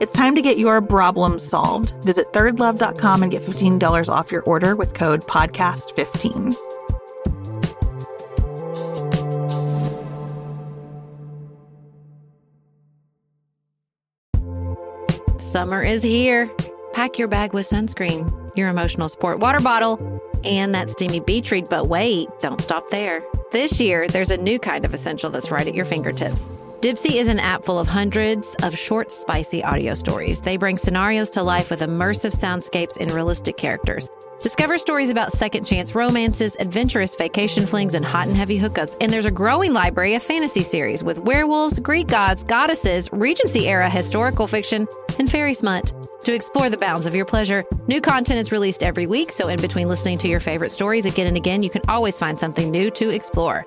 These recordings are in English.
It's time to get your problem solved. Visit thirdlove.com and get $15 off your order with code PODCAST15. Summer is here. Pack your bag with sunscreen, your emotional support water bottle, and that steamy beach read. But wait, don't stop there. This year, there's a new kind of essential that's right at your fingertips. Dipsea is an app full of hundreds of short, spicy audio stories. They bring scenarios to life with immersive soundscapes and realistic characters. Discover stories about second chance romances, adventurous vacation flings, and hot and heavy hookups. And there's a growing library of fantasy series with werewolves, Greek gods, goddesses, Regency era historical fiction, and fairy smut. To explore the bounds of your pleasure, new content is released every week, so in between listening to your favorite stories again and again, you can always find something new to explore.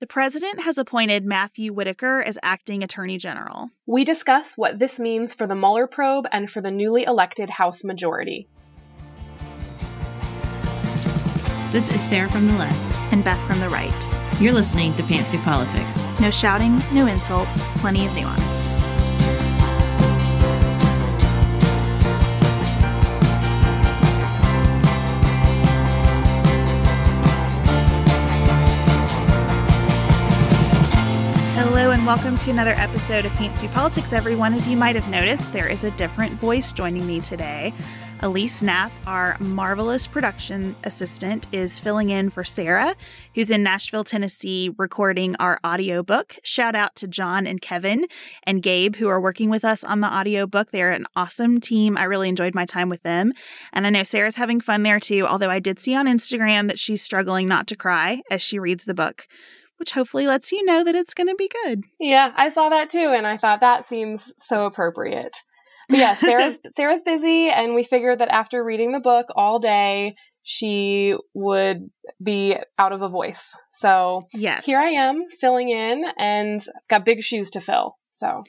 The president has appointed Matthew Whitaker as acting attorney general. We discuss what this means for the Mueller probe and for the newly elected House majority. This is Sarah from the left. And Beth from the right. You're listening to Pantsuit Politics. No shouting, no insults, plenty of nuance. Welcome to another episode of Pantsuit Politics, everyone. As you might have noticed, there is a different voice joining me today. Elise Knapp, our marvelous production assistant, is filling in for Sarah, who's in Nashville, Tennessee, recording our audiobook. Shout out to John and Kevin and Gabe, who are working with us on the audiobook. They're an awesome team. I really enjoyed my time with them. And I know Sarah's having fun there too, although I did see on Instagram that she's struggling not to cry as she reads the book which hopefully lets you know that it's going to be good. Yeah, I saw that too, and I thought that seems so appropriate. But yeah, Sarah's Sarah's busy, and we figured that after reading the book all day, she would be out of a voice. So yes, here I am filling in, and got big shoes to fill. So.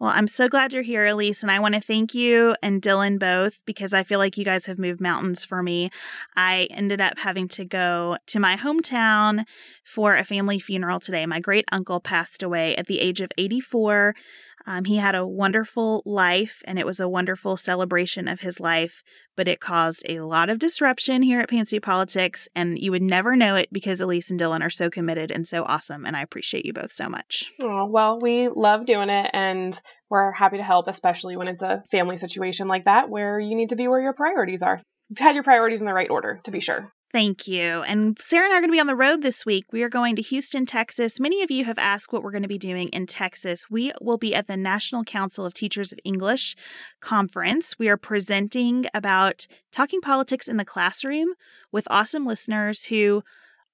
Well, I'm so glad you're here, Elise, and I want to thank you and Dylan both because I feel like you guys have moved mountains for me. I ended up having to go to my hometown for a family funeral today. My great uncle passed away at the age of 84. Um, he had a wonderful life and it was a wonderful celebration of his life, but it caused a lot of disruption here at Pantsuit Politics. And you would never know it because Elise and Dylan are so committed and so awesome. And I appreciate you both so much. Oh, well, we love doing it and we're happy to help, especially when it's a family situation like that where you need to be where your priorities are. You've had your priorities in the right order, to be sure. Thank you. And Sarah and I are going to be on the road this week. We are going to Houston, Texas. Many of you have asked what we're going to be doing in Texas. We will be at the National Council of Teachers of English conference. We are presenting about talking politics in the classroom with awesome listeners who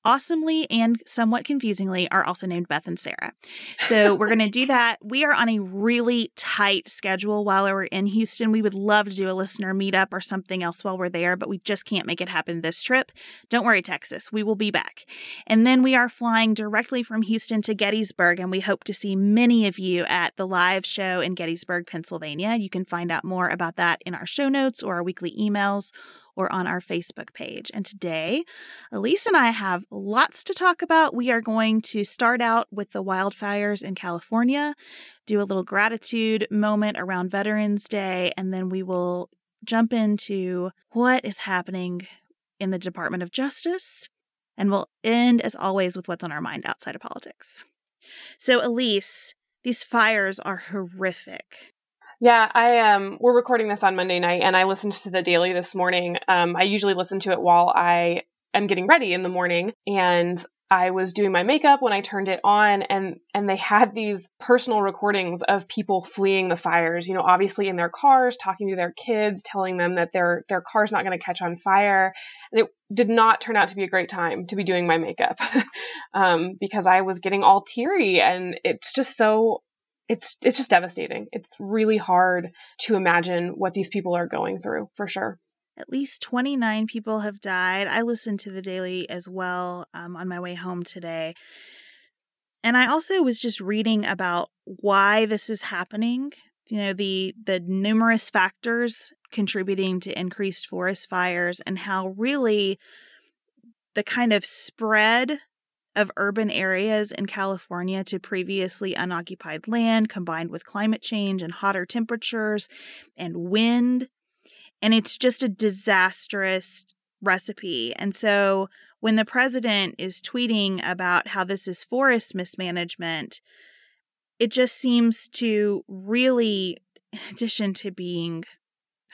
awesomely and somewhat confusingly are also named Beth and Sarah. So we're going to do that. We are on a really tight schedule while we're in Houston. We would love to do a listener meetup or something else while we're there, but we just can't make it happen this trip. Don't worry, Texas. We will be back. And then we are flying directly from Houston to Gettysburg, and we hope to see many of you at the live show in Gettysburg, Pennsylvania. You can find out more about that in our show notes or our weekly emails or on our Facebook page. And today, Elise and I have lots to talk about. We are going to start out with the wildfires in California, do a little gratitude moment around Veterans Day, and then we will jump into what is happening in the Department of Justice. And we'll end, as always, with what's on our mind outside of politics. So, Elise, these fires are horrific. Yeah, I um we're recording this on Monday night and I listened to the daily this morning. Um I usually listen to it while I am getting ready in the morning and I was doing my makeup when I turned it on and and they had these personal recordings of people fleeing the fires, you know, obviously in their cars, talking to their kids, telling them that their their car's not going to catch on fire. And it did not turn out to be a great time to be doing my makeup um, because I was getting all teary and it's just so it's it's just devastating. It's really hard to imagine what these people are going through for sure. At least 29 people have died. I listened to the daily as well um, on my way home today. And I also was just reading about why this is happening. You know, the the numerous factors contributing to increased forest fires and how really the kind of spread of urban areas in California to previously unoccupied land combined with climate change and hotter temperatures and wind. And it's just a disastrous recipe. And so when the president is tweeting about how this is forest mismanagement, it just seems to really, in addition to being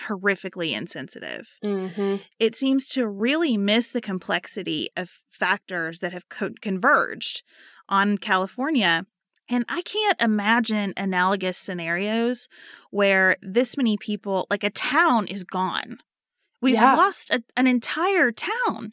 horrifically insensitive. Mm-hmm. It seems to really miss the complexity of factors that have co- converged on California. And I can't imagine analogous scenarios where this many people, like a town, is gone. We've Yeah. lost a, an entire town,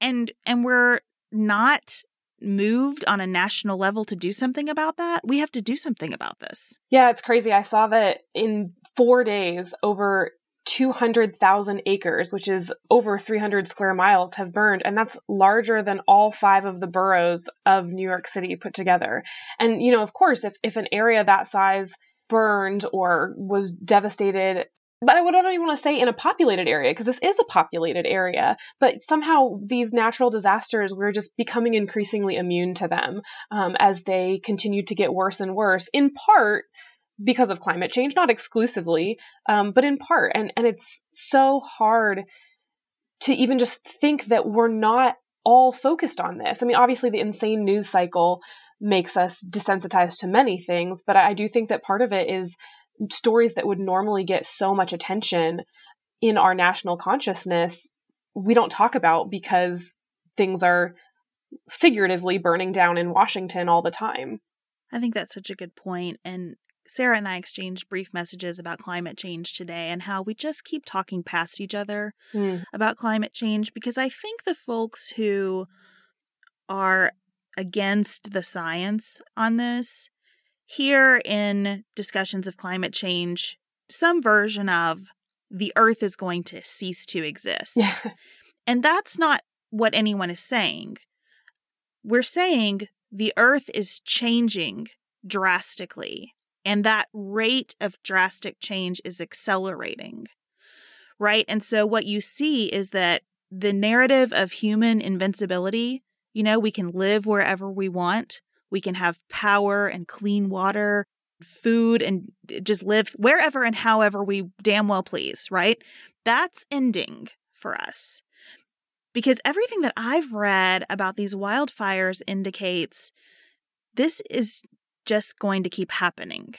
and and we're not moved on a national level to do something about that. We have to do something about this. Yeah, it's crazy. I saw that in four days, over 200,000 acres, which is over 300 square miles, have burned. And that's larger than all five of the boroughs of New York City put together. And, you know, of course, if, if an area that size burned or was devastated, but I not even want to say in a populated area because this is a populated area. But somehow these natural disasters, we're just becoming increasingly immune to them um, as they continue to get worse and worse. In part because of climate change, not exclusively, um, but in part. And and it's so hard to even just think that we're not all focused on this. I mean, obviously, the insane news cycle makes us desensitized to many things, but I do think that part of it is stories that would normally get so much attention in our national consciousness, we don't talk about because things are figuratively burning down in Washington all the time. I think that's such a good point. And Sarah and I exchanged brief messages about climate change today and how we just keep talking past each other hmm. about climate change because I think the folks who are against the science on this hear in discussions of climate change some version of the earth is going to cease to exist. Yeah. And that's not what anyone is saying. We're saying the earth is changing drastically, and that rate of drastic change is accelerating. Right? And so what you see is that the narrative of human invincibility, you know, we can live wherever we want, we can have power and clean water, food, and just live wherever and however we damn well please, right? That's ending for us because everything that I've read about these wildfires indicates this is just going to keep happening.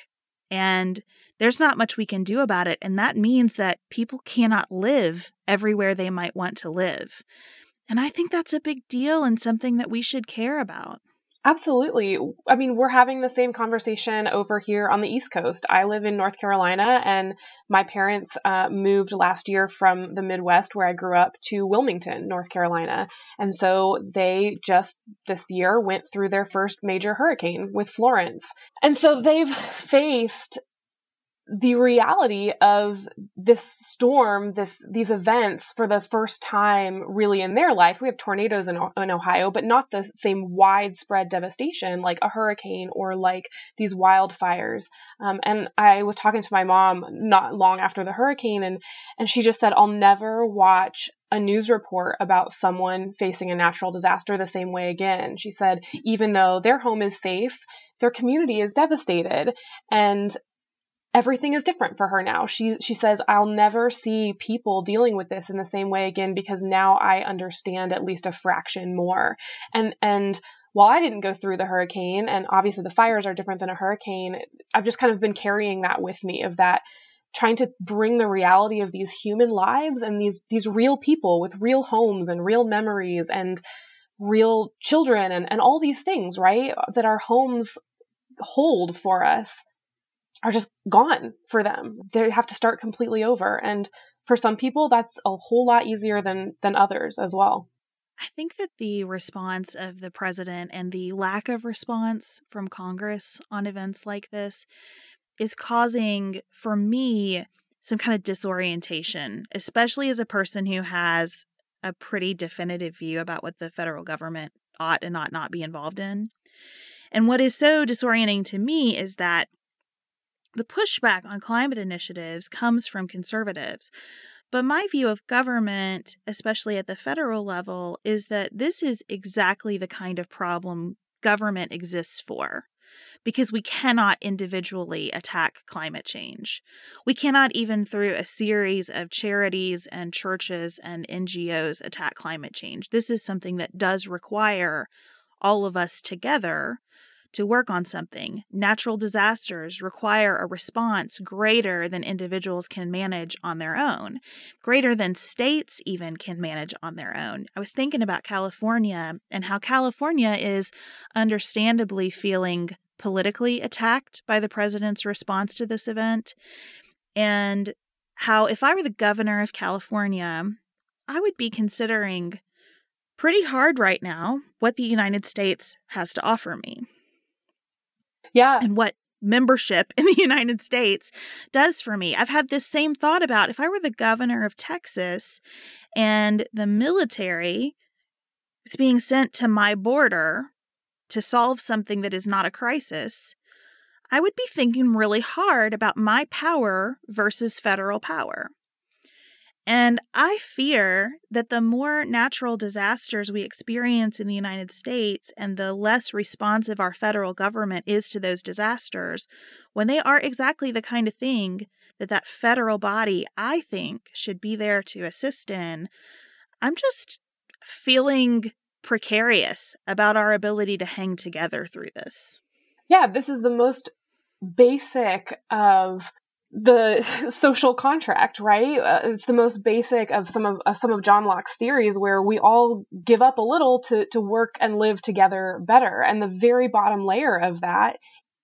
And there's not much we can do about it. And that means that people cannot live everywhere they might want to live. And I think that's a big deal and something that we should care about. Absolutely. I mean, we're having the same conversation over here on the East Coast. I live in North Carolina, and my parents uh, moved last year from the Midwest, where I grew up, to Wilmington, North Carolina. And so they just this year went through their first major hurricane with Florence. And so they've faced the reality of this storm, this these events for the first time really in their life. We have tornadoes in, in Ohio, but not the same widespread devastation like a hurricane or like these wildfires. Um, and I was talking to my mom not long after the hurricane, and and she just said, "I'll never watch a news report about someone facing a natural disaster the same way again. She said, even though their home is safe, their community is devastated. And everything is different for her now. She she says I'll never see people dealing with this in the same way again because now I understand at least a fraction more. And and while I didn't go through the hurricane and obviously the fires are different than a hurricane, I've just kind of been carrying that with me of that trying to bring the reality of these human lives and these these real people with real homes and real memories and real children and, and all these things, right? That our homes hold for us are just gone for them. They have to start completely over. And for some people, that's a whole lot easier than, than others as well. I think that the response of the president and the lack of response from Congress on events like this is causing, for me, some kind of disorientation, especially as a person who has a pretty definitive view about what the federal government ought and ought not be involved in. And what is so disorienting to me is that the pushback on climate initiatives comes from conservatives. But my view of government, especially at the federal level, is that this is exactly the kind of problem government exists for. Because we cannot individually attack climate change. We cannot, even through a series of charities and churches and NGOs, attack climate change. This is something that does require all of us together to work on something. Natural disasters require a response greater than individuals can manage on their own, greater than states even can manage on their own. I was thinking about California and how California is understandably feeling politically attacked by the president's response to this event. And how, if I were the governor of California, I would be considering pretty hard right now what the United States has to offer me. Yeah. And what membership in the United States does for me. I've had this same thought about if I were the governor of Texas and the military is being sent to my border to solve something that is not a crisis, I would be thinking really hard about my power versus federal power. And I fear that the more natural disasters we experience in the United States and the less responsive our federal government is to those disasters, when they are exactly the kind of thing that that federal body, I think, should be there to assist in, I'm just feeling precarious about our ability to hang together through this. Yeah, this is the most basic of the social contract, right? Uh, it's the most basic of some of uh, some of John Locke's theories, where we all give up a little to to work and live together better. And the very bottom layer of that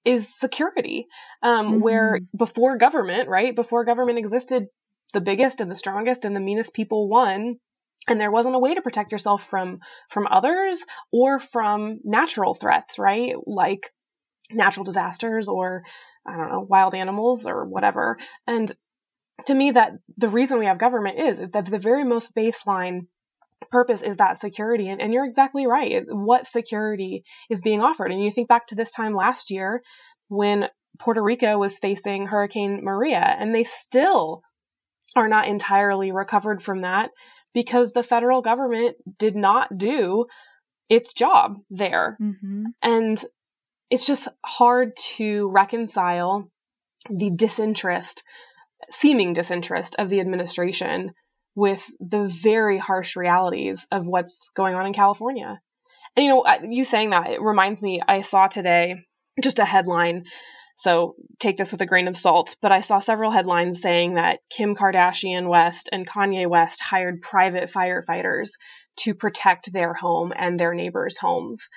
is security, um, mm-hmm. where before government, right? Before government existed, the biggest and the strongest and the meanest people won. And there wasn't a way to protect yourself from from others or from natural threats, right? Like natural disasters or I don't know, wild animals or whatever. And to me, that the reason we have government is that the very most baseline purpose is that security. And, and you're exactly right. What security is being offered? And you think back to this time last year when Puerto Rico was facing Hurricane Maria, and they still are not entirely recovered from that because the federal government did not do its job there. Mm-hmm. And it's just hard to reconcile the disinterest, seeming disinterest of the administration with the very harsh realities of what's going on in California. And you know, you saying that, it reminds me, I saw today just a headline. So take this with a grain of salt, but I saw several headlines saying that Kim Kardashian West and Kanye West hired private firefighters to protect their home and their neighbors' homes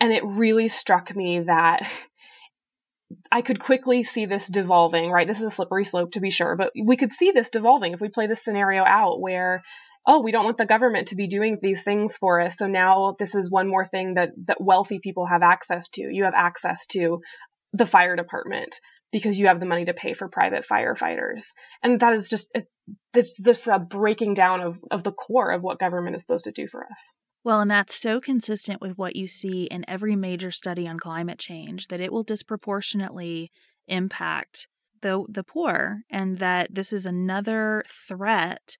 And it really struck me that I could quickly see this devolving, right? This is a slippery slope to be sure, but we could see this devolving if we play this scenario out where oh, we don't want the government to be doing these things for us. So now this is one more thing that that wealthy people have access to. You have access to the fire department because you have the money to pay for private firefighters. And that is just this this a breaking down of of the core of what government is supposed to do for us. Well, and that's so consistent with what you see in every major study on climate change that it will disproportionately impact the the poor and that this is another threat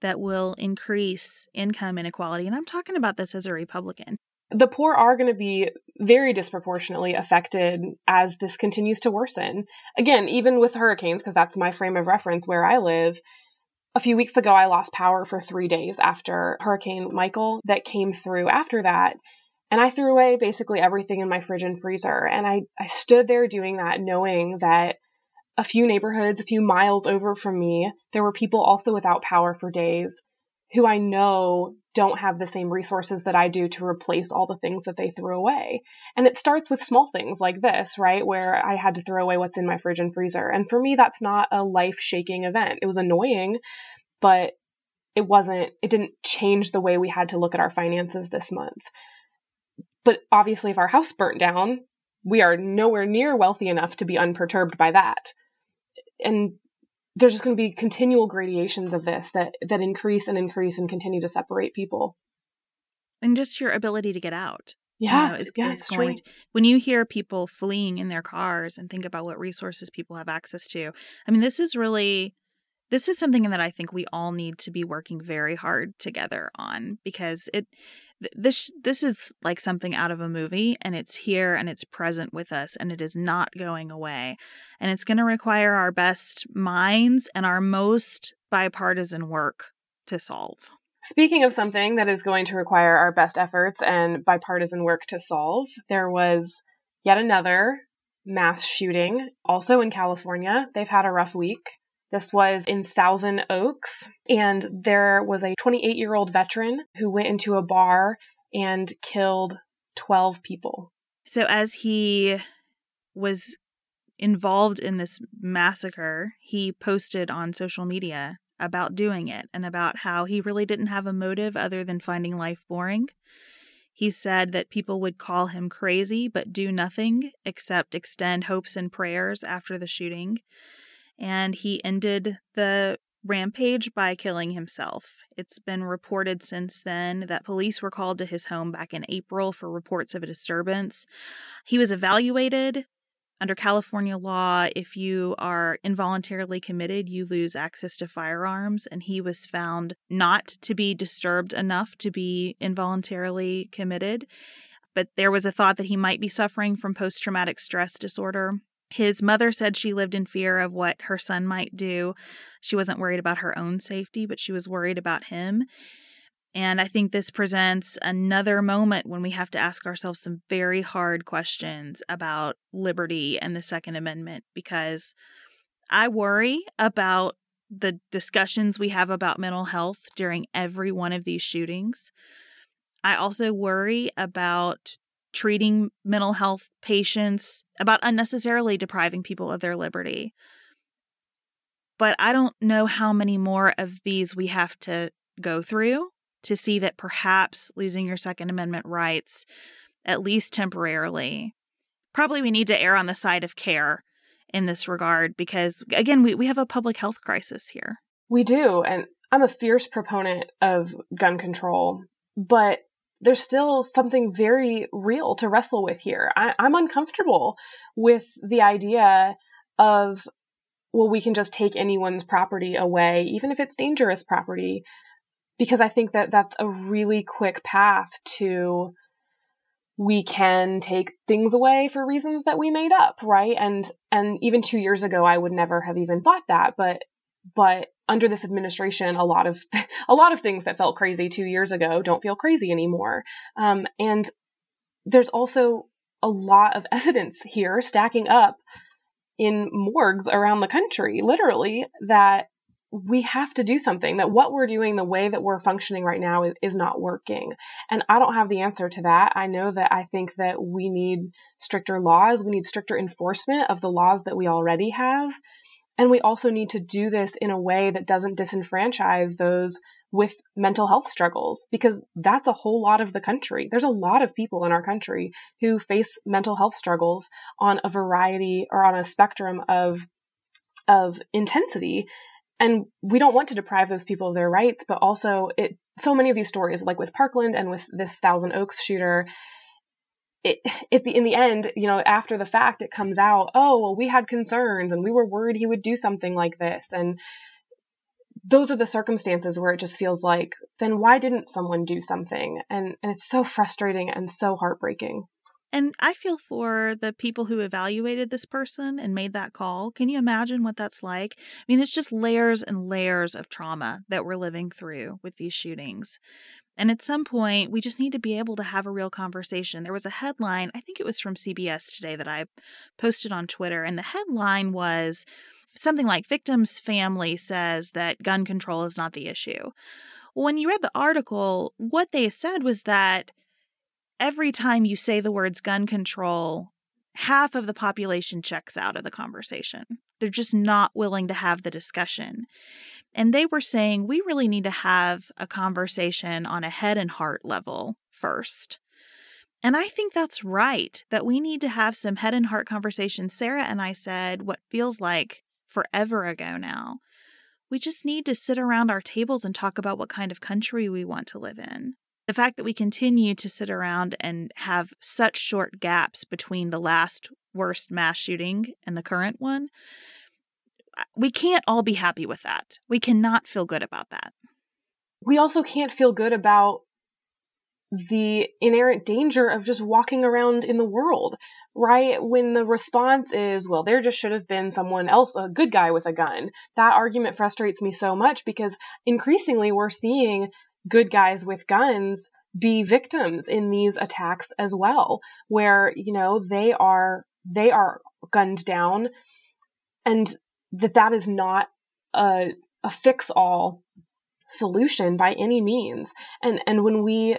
that will increase income inequality. And I'm talking about this as a Republican. The poor are going to be very disproportionately affected as this continues to worsen. Again, even with hurricanes, because that's my frame of reference where I live. A few weeks ago, I lost power for three days after Hurricane Michael that came through after that. And I threw away basically everything in my fridge and freezer. And I, I stood there doing that, knowing that a few neighborhoods, a few miles over from me, there were people also without power for days who I know don't have the same resources that I do to replace all the things that they threw away. And it starts with small things like this, right? Where I had to throw away what's in my fridge and freezer. And for me, that's not a life shaking event. It was annoying, but it wasn't, it didn't change the way we had to look at our finances this month. But obviously, if our house burnt down, we are nowhere near wealthy enough to be unperturbed by that and there's just going to be continual gradations of this that that increase and increase and continue to separate people. And just your ability to get out yeah, you know, is, yeah, is going to, when you hear people fleeing in their cars and think about what resources people have access to i mean this is really this is something that i think we all need to be working very hard together on because it this this is like something out of a movie and it's here and it's present with us and it is not going away and it's going to require our best minds and our most bipartisan work to solve Speaking of something that is going to require our best efforts and bipartisan work to solve, there was yet another mass shooting, also in California. They've had a rough week. This was in Thousand Oaks, and there was a 28 year old veteran who went into a bar and killed 12 people. So, as he was involved in this massacre, he posted on social media about doing it and about how he really didn't have a motive other than finding life boring. He said that people would call him crazy but do nothing except extend hopes and prayers after the shooting and he ended the rampage by killing himself. It's been reported since then that police were called to his home back in April for reports of a disturbance. He was evaluated. Under California law, if you are involuntarily committed, you lose access to firearms, and he was found not to be disturbed enough to be involuntarily committed. But there was a thought that he might be suffering from post traumatic stress disorder. His mother said she lived in fear of what her son might do. She wasn't worried about her own safety, but she was worried about him. And I think this presents another moment when we have to ask ourselves some very hard questions about liberty and the Second Amendment because I worry about the discussions we have about mental health during every one of these shootings. I also worry about treating mental health patients, about unnecessarily depriving people of their liberty. But I don't know how many more of these we have to go through to see that perhaps losing your Second Amendment rights, at least temporarily, probably we need to err on the side of care in this regard because, again, we, we have a public health crisis here. We do. And I'm a fierce proponent of gun control, but there's still something very real to wrestle with here. I, I'm uncomfortable with the idea of, well, we can just take anyone's property away, even if it's dangerous property, because I think that that's a really quick path to we can take things away for reasons that we made up, right? And and even 2 years ago I would never have even thought that, but but under this administration, a lot of a lot of things that felt crazy two years ago don't feel crazy anymore. Um, and there's also a lot of evidence here stacking up in morgues around the country, literally, that we have to do something, that what we're doing, the way that we're functioning right now is, is, not working. And I don't have the answer to that. I know that I think that we need stricter laws, we need stricter enforcement of the laws that we already have. And we also need to do this in a way that doesn't disenfranchise those with mental health struggles because that's a whole lot of the country. There's a lot of people in our country who face mental health struggles on a variety or on a spectrum of of intensity and we don't want to deprive those people of their rights but also it so many of these stories like with Parkland and with this Thousand Oaks shooter it, in the end, you know, after the fact, it comes out, oh, well, we had concerns and we were worried he would do something like this, and those are the circumstances where it just feels like, then why didn't someone do something? And and it's so frustrating and so heartbreaking. And I feel for the people who evaluated this person and made that call. Can you imagine what that's like? I mean, it's just layers and layers of trauma that we're living through with these shootings. And at some point, we just need to be able to have a real conversation. There was a headline, I think it was from CBS today, that I posted on Twitter. And the headline was something like Victim's family says that gun control is not the issue. When you read the article, what they said was that every time you say the words gun control, half of the population checks out of the conversation. They're just not willing to have the discussion. And they were saying we really need to have a conversation on a head and heart level first. And I think that's right, that we need to have some head and heart conversations. Sarah and I said what feels like forever ago now. We just need to sit around our tables and talk about what kind of country we want to live in. The fact that we continue to sit around and have such short gaps between the last worst mass shooting and the current one we can't all be happy with that. We cannot feel good about that. We also can't feel good about the inherent danger of just walking around in the world, right? When the response is, well, there just should have been someone else, a good guy with a gun. That argument frustrates me so much because increasingly we're seeing good guys with guns be victims in these attacks as well, where, you know, they are, they are gunned down and that that is not a, a fix all solution by any means. And and when we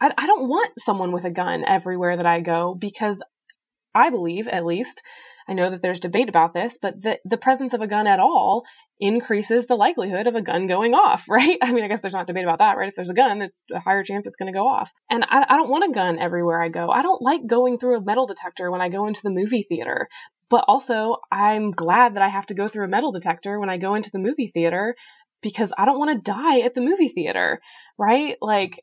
I, I don't want someone with a gun everywhere that I go because I believe at least I know that there's debate about this, but the, the presence of a gun at all increases the likelihood of a gun going off, right? I mean, I guess there's not debate about that, right? If there's a gun, it's a higher chance it's going to go off. And I, I don't want a gun everywhere I go. I don't like going through a metal detector when I go into the movie theater. But also, I'm glad that I have to go through a metal detector when I go into the movie theater because I don't want to die at the movie theater, right? Like,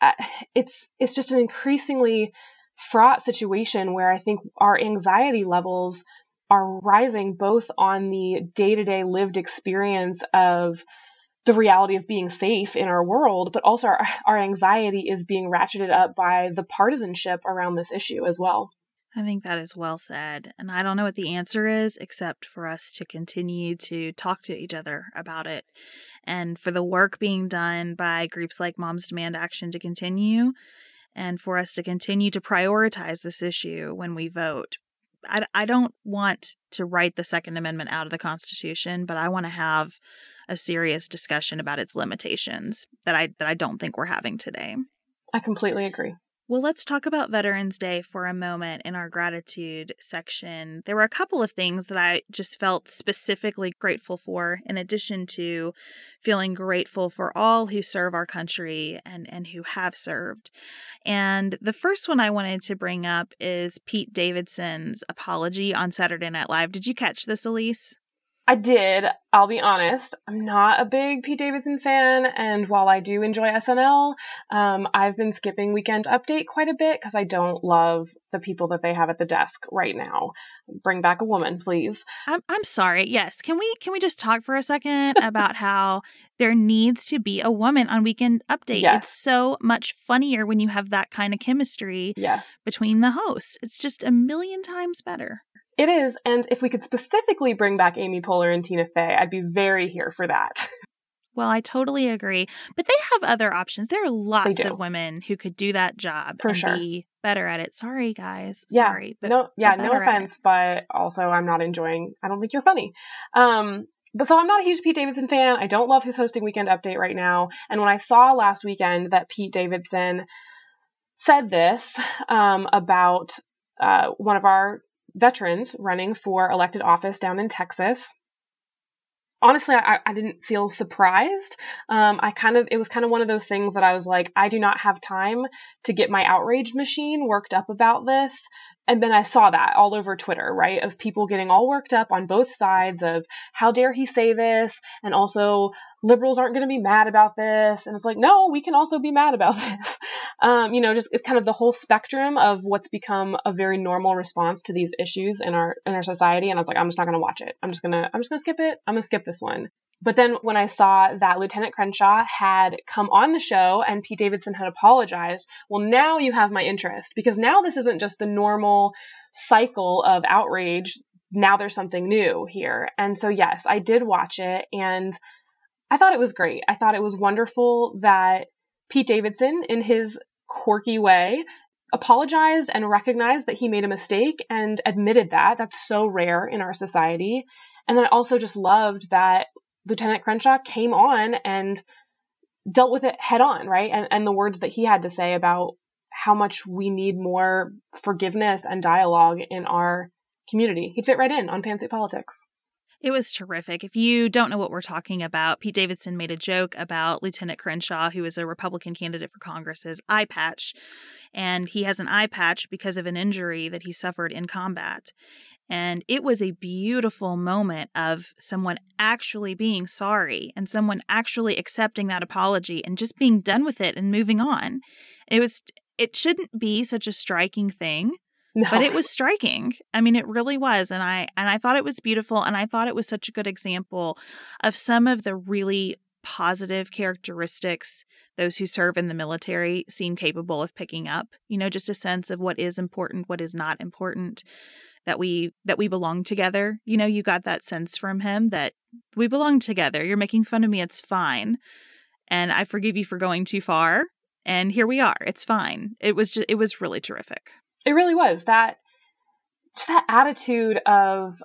uh, it's it's just an increasingly fraught situation where I think our anxiety levels are rising both on the day-to-day lived experience of the reality of being safe in our world, but also our, our anxiety is being ratcheted up by the partisanship around this issue as well. I think that is well said. And I don't know what the answer is, except for us to continue to talk to each other about it and for the work being done by groups like Moms Demand Action to continue and for us to continue to prioritize this issue when we vote. I, I don't want to write the Second Amendment out of the Constitution, but I want to have a serious discussion about its limitations that I that I don't think we're having today. I completely agree. Well, let's talk about Veterans Day for a moment in our gratitude section. There were a couple of things that I just felt specifically grateful for, in addition to feeling grateful for all who serve our country and, and who have served. And the first one I wanted to bring up is Pete Davidson's apology on Saturday Night Live. Did you catch this, Elise? I did. I'll be honest. I'm not a big Pete Davidson fan, and while I do enjoy SNL, um, I've been skipping Weekend Update quite a bit because I don't love the people that they have at the desk right now. Bring back a woman, please. I'm I'm sorry. Yes, can we can we just talk for a second about how there needs to be a woman on Weekend Update? Yes. It's so much funnier when you have that kind of chemistry yes. between the hosts. It's just a million times better. It is, and if we could specifically bring back Amy Poehler and Tina Fey, I'd be very here for that. Well, I totally agree. But they have other options. There are lots of women who could do that job for and sure. be better at it. Sorry, guys. Yeah. Sorry. But no, yeah, no offense, but also I'm not enjoying. I don't think you're funny. Um, but so I'm not a huge Pete Davidson fan. I don't love his hosting weekend update right now. And when I saw last weekend that Pete Davidson said this um, about uh, one of our veterans running for elected office down in Texas. Honestly, I, I didn't feel surprised. Um, I kind of, it was kind of one of those things that I was like, I do not have time to get my outrage machine worked up about this. And then I saw that all over Twitter, right? Of people getting all worked up on both sides of how dare he say this? And also, liberals aren't going to be mad about this. And it's like, no, we can also be mad about this. Um, you know, just it's kind of the whole spectrum of what's become a very normal response to these issues in our in our society. And I was like, I'm just not going to watch it. I'm just gonna I'm just gonna skip it. I'm gonna skip this one. But then when I saw that Lieutenant Crenshaw had come on the show and Pete Davidson had apologized, well, now you have my interest because now this isn't just the normal cycle of outrage. Now there's something new here. And so, yes, I did watch it and I thought it was great. I thought it was wonderful that Pete Davidson, in his quirky way, apologized and recognized that he made a mistake and admitted that. That's so rare in our society. And then I also just loved that Lieutenant Crenshaw came on and dealt with it head on, right? And, and the words that he had to say about how much we need more forgiveness and dialogue in our community. He'd fit right in on Pantsuit Politics. It was terrific. If you don't know what we're talking about, Pete Davidson made a joke about Lieutenant Crenshaw, who is a Republican candidate for Congress's eye patch. And he has an eye patch because of an injury that he suffered in combat. And it was a beautiful moment of someone actually being sorry and someone actually accepting that apology and just being done with it and moving on. It was it shouldn't be such a striking thing, no. but it was striking. I mean, it really was and I and I thought it was beautiful and I thought it was such a good example of some of the really positive characteristics those who serve in the military seem capable of picking up. You know, just a sense of what is important, what is not important that we that we belong together. You know, you got that sense from him that we belong together. You're making fun of me, it's fine. And I forgive you for going too far. And here we are. It's fine. It was just it was really terrific. It really was. That just that attitude of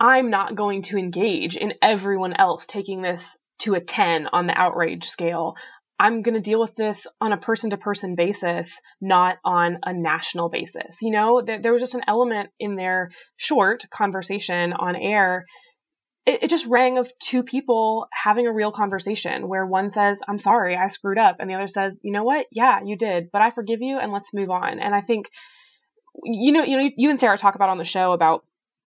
I'm not going to engage in everyone else taking this to a 10 on the outrage scale. I'm going to deal with this on a person to person basis, not on a national basis. You know, there, there, was just an element in their short conversation on air. It, it, just rang of two people having a real conversation where one says, I'm sorry, I screwed up. And the other says, you know what? Yeah, you did, but I forgive you and let's move on. And I think, you know, you know, you and Sarah talk about on the show about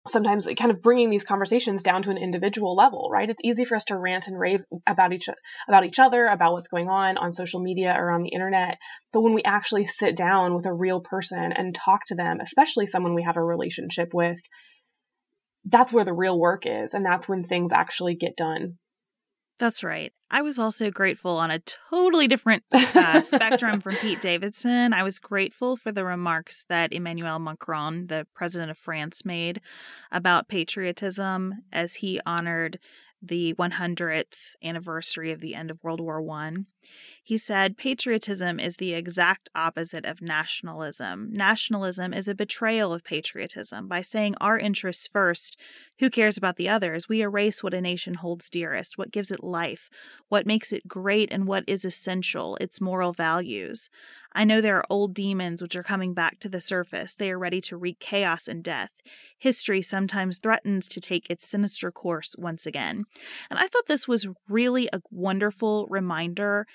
sometimes kind of bringing these conversations down to an individual level right it's easy for us to rant and rave about each about each other about what's going on on social media or on the internet but when we actually sit down with a real person and talk to them especially someone we have a relationship with that's where the real work is and that's when things actually get done that's right. I was also grateful on a totally different uh, spectrum from Pete Davidson. I was grateful for the remarks that Emmanuel Macron, the president of France, made about patriotism as he honored the 100th anniversary of the end of World War I. He said, Patriotism is the exact opposite of nationalism. Nationalism is a betrayal of patriotism. By saying our interests first, who cares about the others? We erase what a nation holds dearest, what gives it life, what makes it great, and what is essential, its moral values. I know there are old demons which are coming back to the surface. They are ready to wreak chaos and death. History sometimes threatens to take its sinister course once again. And I thought this was really a wonderful reminder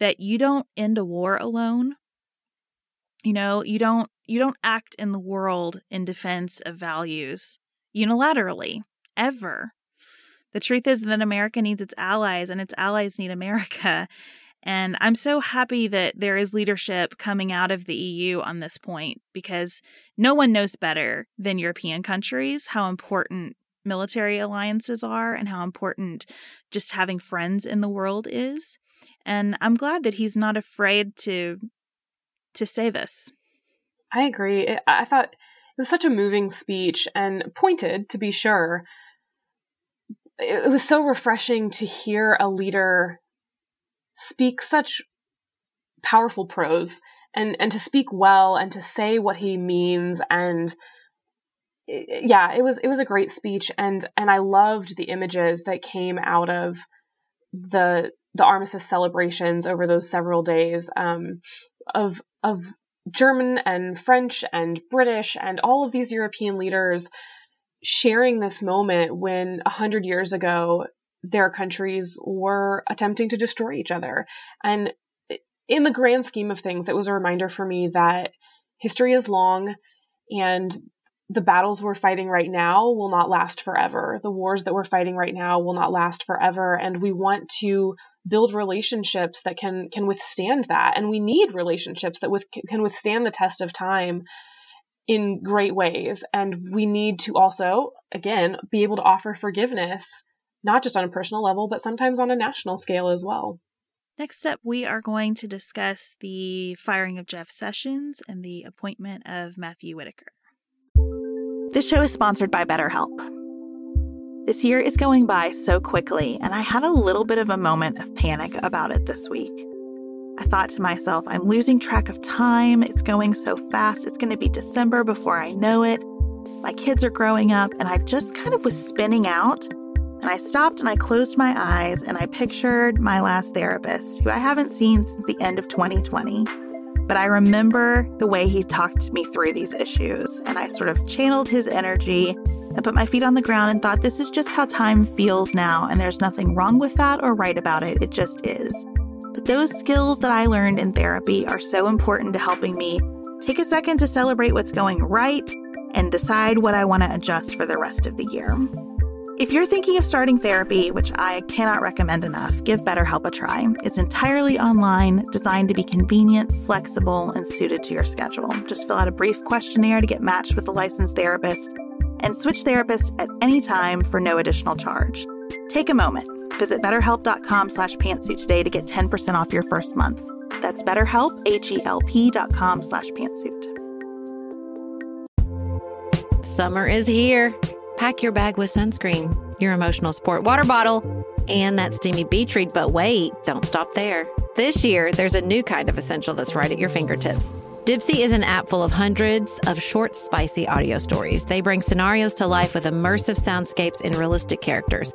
that you don't end a war alone. You know, you don't you don't act in the world in defense of values unilaterally ever. The truth is that America needs its allies and its allies need America. And I'm so happy that there is leadership coming out of the EU on this point because no one knows better than European countries how important military alliances are and how important just having friends in the world is. And I'm glad that he's not afraid to to say this. I agree. I thought it was such a moving speech and pointed to be sure. It was so refreshing to hear a leader speak such powerful prose and and to speak well and to say what he means and eh, yeah, it was it was a great speech, and and I loved the images that came out of the the armistice celebrations over those several days um, of of German and French and British and all of these European leaders sharing this moment when a hundred years ago their countries were attempting to destroy each other. And in the grand scheme of things, it was a reminder for me that history is long and the battles we're fighting right now will not last forever. The wars that we're fighting right now will not last forever. And we want to build relationships that can can withstand that and we need relationships that with, can withstand the test of time in great ways and we need to also again be able to offer forgiveness not just on a personal level but sometimes on a national scale as well Next up, we are going to discuss the firing of Jeff Sessions and the appointment of Matthew Whitaker. This show is sponsored by BetterHelp. This year is going by so quickly, and I had a little bit of a moment of panic about it this week. I thought to myself, I'm losing track of time. It's going so fast. It's going to be December before I know it. My kids are growing up, and I just kind of was spinning out. And I stopped and I closed my eyes and I pictured my last therapist, who I haven't seen since the end of 2020. But I remember the way he talked me through these issues, and I sort of channeled his energy and put my feet on the ground and thought, this is just how time feels now, and there's nothing wrong with that or right about it. It just is. But those skills that I learned in therapy are so important to helping me take a second to celebrate what's going right and decide what I want to adjust for the rest of the year. If you're thinking of starting therapy, which I cannot recommend enough, give BetterHelp a try. It's entirely online, designed to be convenient, flexible, and suited to your schedule. Just fill out a brief questionnaire to get matched with a licensed therapist and switch therapists at any time for no additional charge. Take a moment. Visit betterhelp.com slash pantsuit today to get 10% off your first month. That's betterhelp, H-E-L-P dot com slash pantsuit. Summer is here. Pack your bag with sunscreen, your emotional support water bottle, and that steamy beach read. But wait, don't stop there. This year, there's a new kind of essential that's right at your fingertips. Dipsea is an app full of hundreds of short, spicy audio stories. They bring scenarios to life with immersive soundscapes and realistic characters.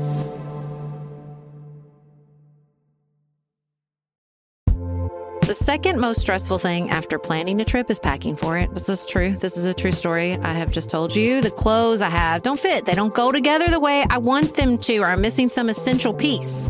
The second most stressful thing after planning a trip is packing for it. This is true. This is a true story. I have just told you the clothes I have don't fit. They don't go together the way I want them to, or I'm missing some essential piece.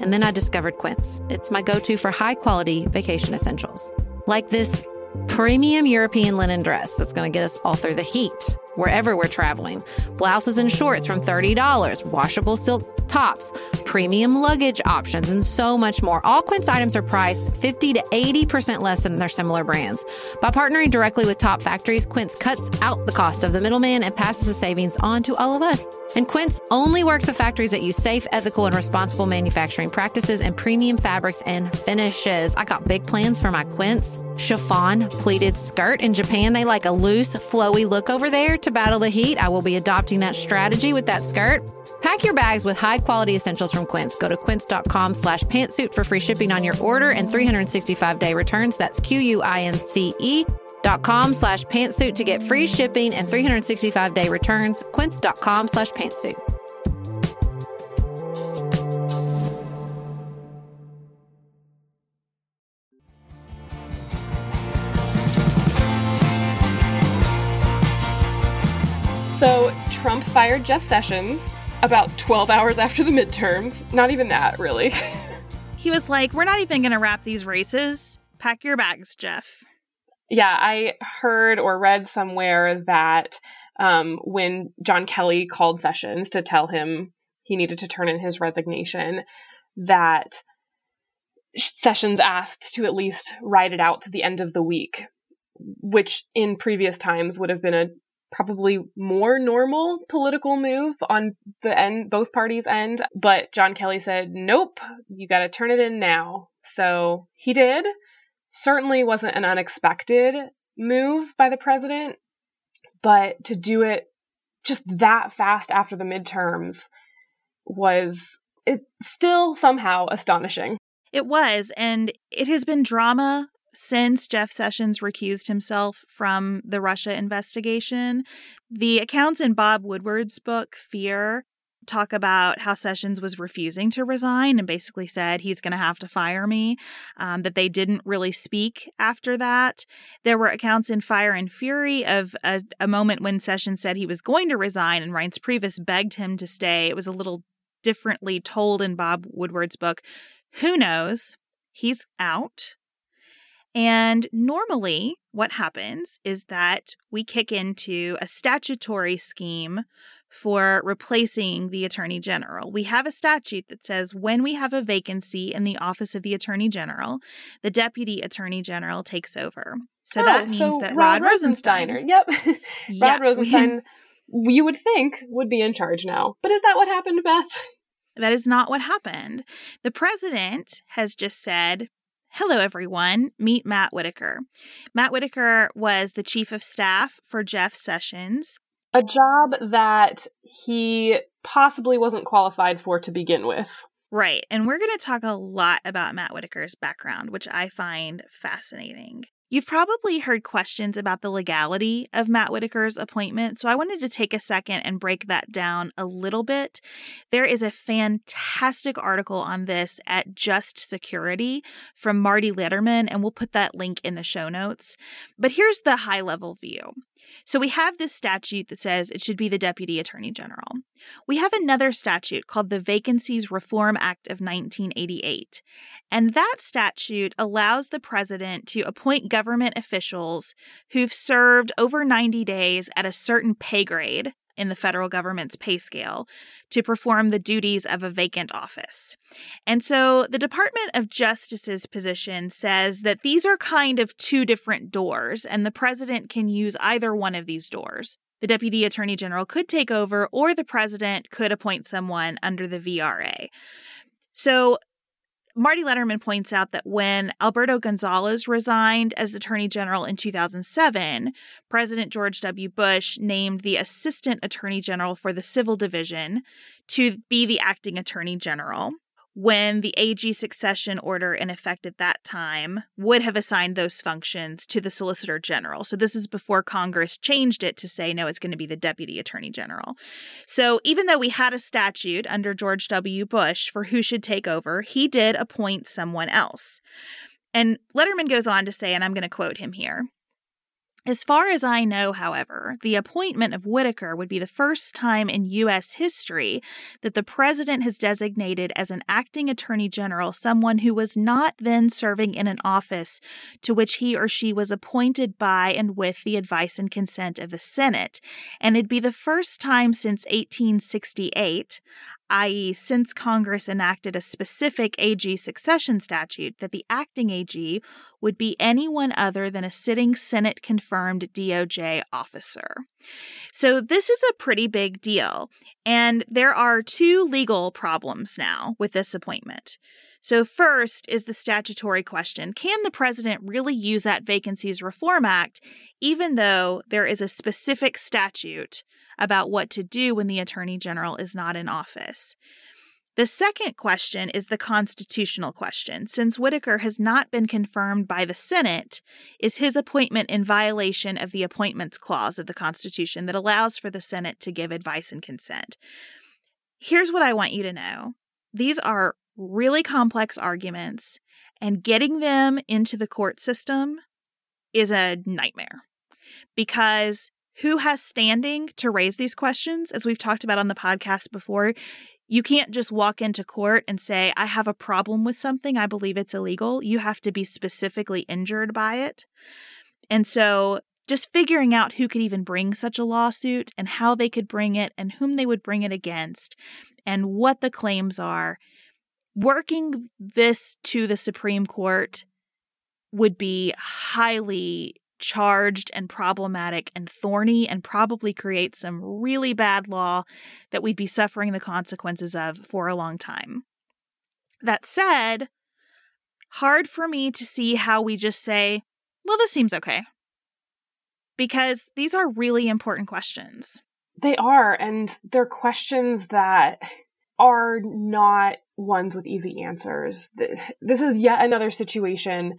And then I discovered Quince. It's my go to for high quality vacation essentials, like this premium European linen dress that's going to get us all through the heat wherever we're traveling. Blouses and shorts from $30, washable silk tops, premium luggage options, and so much more. All Quince items are priced 50 to 80% less than their similar brands. By partnering directly with top factories, Quince cuts out the cost of the middleman and passes the savings on to all of us. And Quince only works with factories that use safe, ethical, and responsible manufacturing practices and premium fabrics and finishes. I got big plans for my Quince chiffon pleated skirt. In Japan, they like a loose, flowy look over there to battle the heat. I will be adopting that strategy with that skirt. Pack your bags with high quality essentials from Quince. Go to quince.com slash pantsuit for free shipping on your order and 365 day returns. That's Q-U-I-N-C-E dot com slash pantsuit to get free shipping and 365 day returns. Quince.com slash pantsuit. So Trump fired Jeff Sessions about 12 hours after the midterms. Not even that, really. he was like, We're not even going to wrap these races. Pack your bags, Jeff. Yeah, I heard or read somewhere that um, when John Kelly called Sessions to tell him he needed to turn in his resignation, that Sessions asked to at least ride it out to the end of the week, which in previous times would have been a probably more normal political move on the end both parties end but John Kelly said nope you got to turn it in now. So he did. Certainly wasn't an unexpected move by the president but to do it just that fast after the midterms was it still somehow astonishing. It was and it has been drama since Jeff Sessions recused himself from the Russia investigation, the accounts in Bob Woodward's book, Fear, talk about how Sessions was refusing to resign and basically said he's going to have to fire me, um, that they didn't really speak after that. There were accounts in Fire and Fury of a, a moment when Sessions said he was going to resign and Reince Priebus begged him to stay. It was a little differently told in Bob Woodward's book. Who knows? He's out. And normally, what happens is that we kick into a statutory scheme for replacing the Attorney General. We have a statute that says when we have a vacancy in the office of the Attorney General, the Deputy Attorney General takes over. So oh, that means so that Rod, Rod Rosenstein. Yep. Rod Rosenstein, we, you would think, would be in charge now. But is that what happened, Beth? That is not what happened. The president has just said, Hello, everyone. Meet Matt Whitaker. Matt Whitaker was the chief of staff for Jeff Sessions. A job that he possibly wasn't qualified for to begin with. Right. And we're going to talk a lot about Matt Whitaker's background, which I find fascinating. You've probably heard questions about the legality of Matt Whitaker's appointment, so I wanted to take a second and break that down a little bit. There is a fantastic article on this at Just Security from Marty Lederman, and we'll put that link in the show notes. But here's the high level view. So we have this statute that says it should be the Deputy Attorney General. We have another statute called the Vacancies Reform Act of 1988. And that statute allows the president to appoint government officials who've served over 90 days at a certain pay grade in the federal government's pay scale to perform the duties of a vacant office. And so the Department of Justice's position says that these are kind of two different doors, and the president can use either one of these doors. The Deputy Attorney General could take over, or the president could appoint someone under the VRA. So Marty Lederman points out that when Alberto Gonzales resigned as Attorney General in 2007, President George W. Bush named the Assistant Attorney General for the Civil Division to be the acting Attorney General when the AG succession order in effect at that time would have assigned those functions to the Solicitor General. So this is before Congress changed it to say, no, it's going to be the Deputy Attorney General. So even though we had a statute under George W. Bush for who should take over, he did appoint someone else. And Lederman goes on to say, and I'm going to quote him here as far as I know, however, the appointment of Whitaker would be the first time in U.S. history that the president has designated as an acting attorney general someone who was not then serving in an office to which he or she was appointed by and with the advice and consent of the Senate. And it'd be the first time since 1868, i.e., since Congress enacted a specific AG succession statute, that the acting AG would be anyone other than a sitting Senate confirmed DOJ officer. So, this is a pretty big deal. And there are two legal problems now with this appointment. So, first is the statutory question Can the president really use that Vacancies Reform Act, even though there is a specific statute about what to do when the attorney general is not in office? The second question is the constitutional question. Since Whitaker has not been confirmed by the Senate, is his appointment in violation of the Appointments Clause of the Constitution that allows for the Senate to give advice and consent? Here's what I want you to know these are really complex arguments, and getting them into the court system is a nightmare because who has standing to raise these questions? As we've talked about on the podcast before, you can't just walk into court and say, I have a problem with something. I believe it's illegal. You have to be specifically injured by it. And so just figuring out who could even bring such a lawsuit and how they could bring it and whom they would bring it against and what the claims are, working this to the Supreme Court would be highly charged and problematic and thorny and probably create some really bad law that we'd be suffering the consequences of for a long time. That said, hard for me to see how we just say, well, this seems okay. Because these are really important questions. They are, and they're questions that are not ones with easy answers. This is yet another situation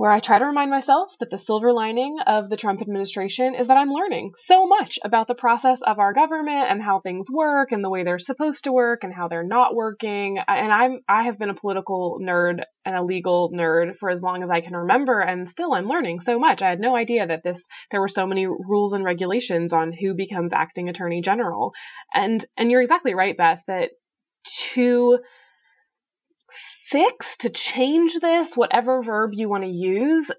where I try to remind myself that the silver lining of the Trump administration is that I'm learning so much about the process of our government and how things work and the way they're supposed to work and how they're not working. And I'm I have been a political nerd and a legal nerd for as long as I can remember and still I'm learning so much. I had no idea that this there were so many rules and regulations on who becomes acting attorney general. And and you're exactly right Beth that to fix, to change this, whatever verb you want to use,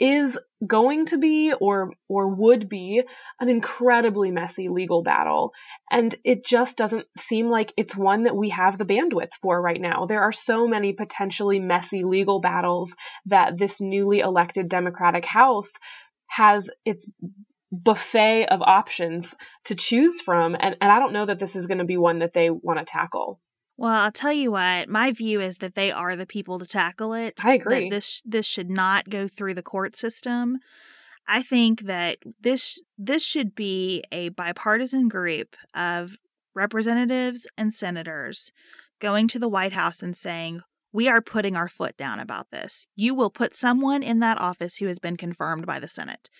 is going to be or or would be an incredibly messy legal battle. And it just doesn't seem like it's one that we have the bandwidth for right now. There are so many potentially messy legal battles that this newly elected democratic house has its buffet of options to choose from and, and i don't know that this is going to be one that they want to tackle well, I'll tell you what, my view is that they are the people to tackle it. I agree. this this should not go through the court system. I think that this this should be a bipartisan group of representatives and senators going to the White House and saying, we are putting our foot down about this. You will put someone in that office who has been confirmed by the Senate.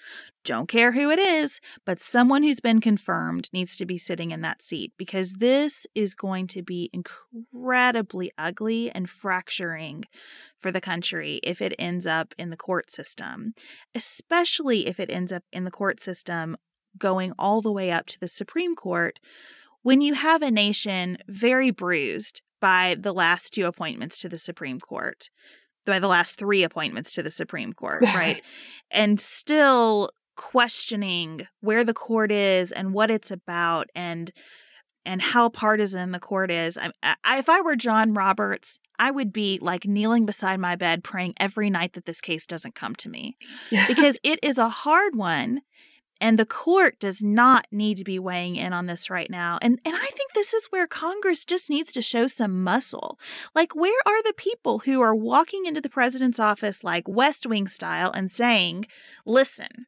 Don't care who it is, but someone who's been confirmed needs to be sitting in that seat because this is going to be incredibly ugly and fracturing for the country if it ends up in the court system, especially if it ends up in the court system going all the way up to the Supreme Court when you have a nation very bruised by the last two appointments to the Supreme Court, by the last three appointments to the Supreme Court, right? and still questioning where the court is and what it's about and and how partisan the court is. I, I, if I were John Roberts, I would be like kneeling beside my bed praying every night that this case doesn't come to me because it is a hard one and the court does not need to be weighing in on this right now. And and I think this is where Congress just needs to show some muscle. Like where are the people who are walking into the president's office like West Wing style and saying, "Listen,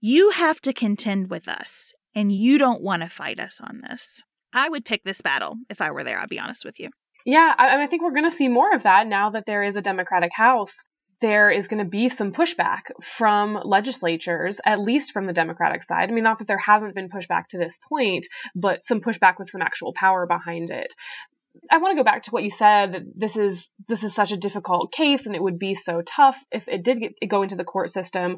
you have to contend with us and you don't want to fight us on this." I would pick this battle if I were there, I'll be honest with you. Yeah, I, I think we're going to see more of that now that there is a Democratic House there is going to be some pushback from legislatures, at least from the Democratic side. I mean, not that there hasn't been pushback to this point, but some pushback with some actual power behind it. I want to go back to what you said that this is this is such a difficult case and it would be so tough if it did get, go into the court system.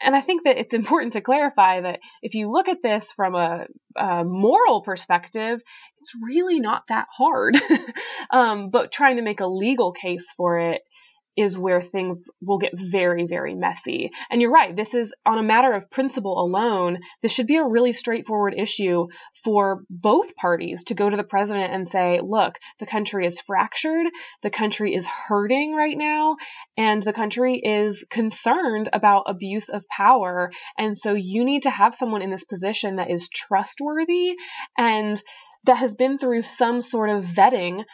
And I think that it's important to clarify that if you look at this from a, a moral perspective, it's really not that hard. um, but trying to make a legal case for it is where things will get very, very messy. And you're right, this is on a matter of principle alone, this should be a really straightforward issue for both parties to go to the president and say, look, the country is fractured, the country is hurting right now, and the country is concerned about abuse of power. And so you need to have someone in this position that is trustworthy and that has been through some sort of vetting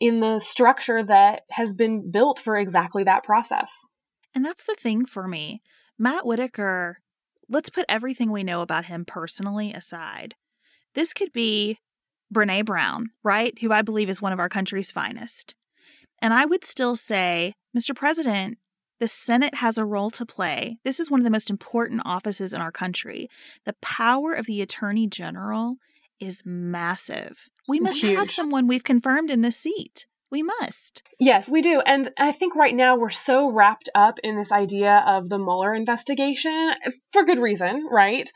in the structure that has been built for exactly that process. And that's the thing for me. Matt Whitaker, let's put everything we know about him personally aside. This could be Brene Brown, right? Who I believe is one of our country's finest. And I would still say, Mr. President, the Senate has a role to play. This is one of the most important offices in our country. The power of the Attorney General is massive. We must have someone we've confirmed in this seat. We must. Yes, we do. And I think right now we're so wrapped up in this idea of the Mueller investigation for good reason, right?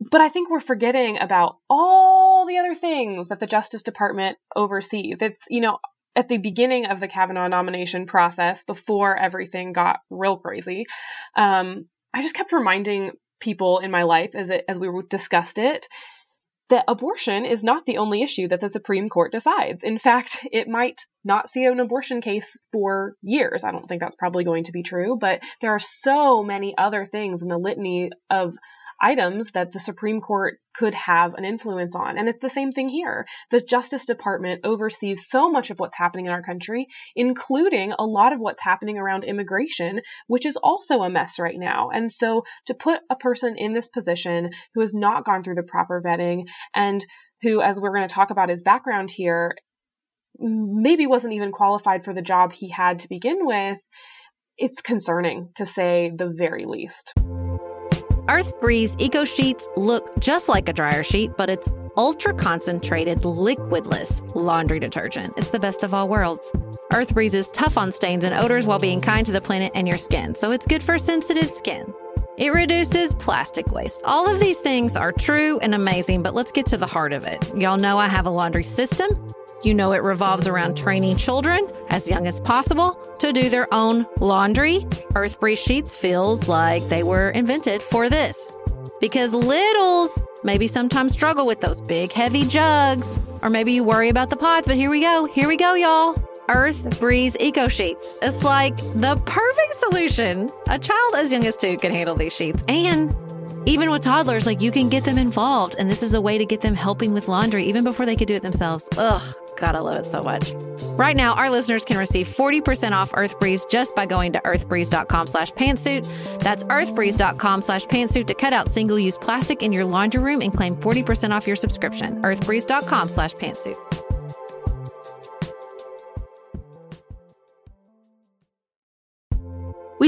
But I think we're forgetting about all the other things that the Justice Department oversees. It's, you know, at the beginning of the Kavanaugh nomination process, before everything got real crazy, um, I just kept reminding people in my life as it as we discussed it that abortion is not the only issue that the Supreme Court decides. In fact, it might not see an abortion case for years. I don't think that's probably going to be true, but there are so many other things in the litany of items that the Supreme Court could have an influence on. And it's the same thing here. The Justice Department oversees so much of what's happening in our country, including a lot of what's happening around immigration, which is also a mess right now. And so to put a person in this position who has not gone through the proper vetting and who, as we're going to talk about his background here, maybe wasn't even qualified for the job he had to begin with, it's concerning to say the very least. Earth Breeze Eco Sheets look just like a dryer sheet, but it's ultra concentrated, liquidless laundry detergent. It's the best of all worlds. Earth Breeze is tough on stains and odors while being kind to the planet and your skin, so it's good for sensitive skin. It reduces plastic waste. All of these things are true and amazing, but let's get to the heart of it. Y'all know I have a laundry system. You know it revolves around training children as young as possible to do their own laundry. Earth Breeze Sheets feels like they were invented for this. Because littles maybe sometimes struggle with those big heavy jugs, or maybe you worry about the pods, but here we go. Here we go, y'all. Earth Breeze Eco Sheets. It's like the perfect solution. A child as young as two can handle these sheets. And even with toddlers, like you can get them involved. And this is a way to get them helping with laundry even before they could do it themselves. Ugh, I love it so much. Right now, our listeners can receive 40% off EarthBreeze just by going to earthbreeze.com slash pantsuit. That's earthbreeze.com slash pantsuit to cut out single-use plastic in your laundry room and claim 40% off your subscription. earthbreeze.com slash pantsuit.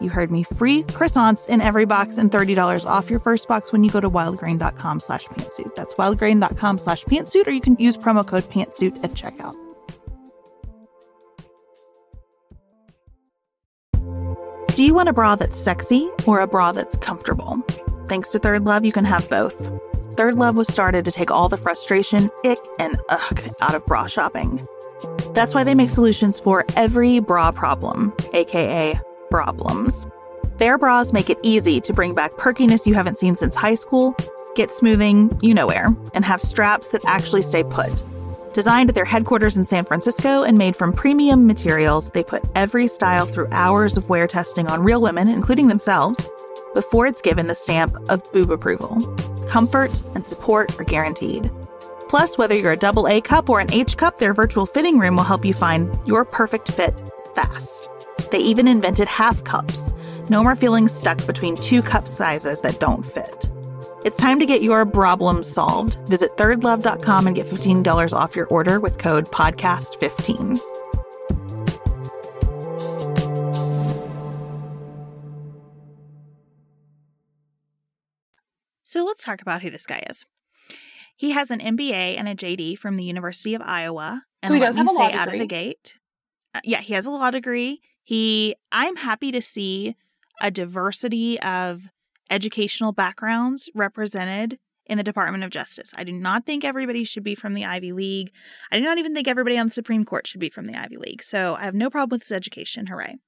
You heard me. Free croissants in every box and $30 off your first box when you go to wildgrain.com slash pantsuit. That's wildgrain.com slash pantsuit, or you can use promo code pantsuit at checkout. Do you want a bra that's sexy or a bra that's comfortable? Thanks to Third Love, you can have both. Third Love was started to take all the frustration, ick, and ugh out of bra shopping. That's why they make solutions for every bra problem, aka problems. Their bras make it easy to bring back perkiness you haven't seen since high school, get smoothing you know where, and have straps that actually stay put. Designed at their headquarters in San Francisco and made from premium materials, they put every style through hours of wear testing on real women, including themselves, before it's given the stamp of boob approval. Comfort and support are guaranteed. Plus, whether you're a double A cup or an H cup, their virtual fitting room will help you find your perfect fit fast. They even invented half cups. No more feeling stuck between two cup sizes that don't fit. It's time to get your problem solved. Visit thirdlove.com and get $15 off your order with code podcast15. So let's talk about who this guy is. He has an MBA and a JD from the University of Iowa. And So he let does me have a law say out of the degree. gate, uh, yeah, he has a law degree. He, I'm happy to see a diversity of educational backgrounds represented in the Department of Justice. I do not think everybody should be from the Ivy League. I do not even think everybody on the Supreme Court should be from the Ivy League. So I have no problem with his education. Hooray.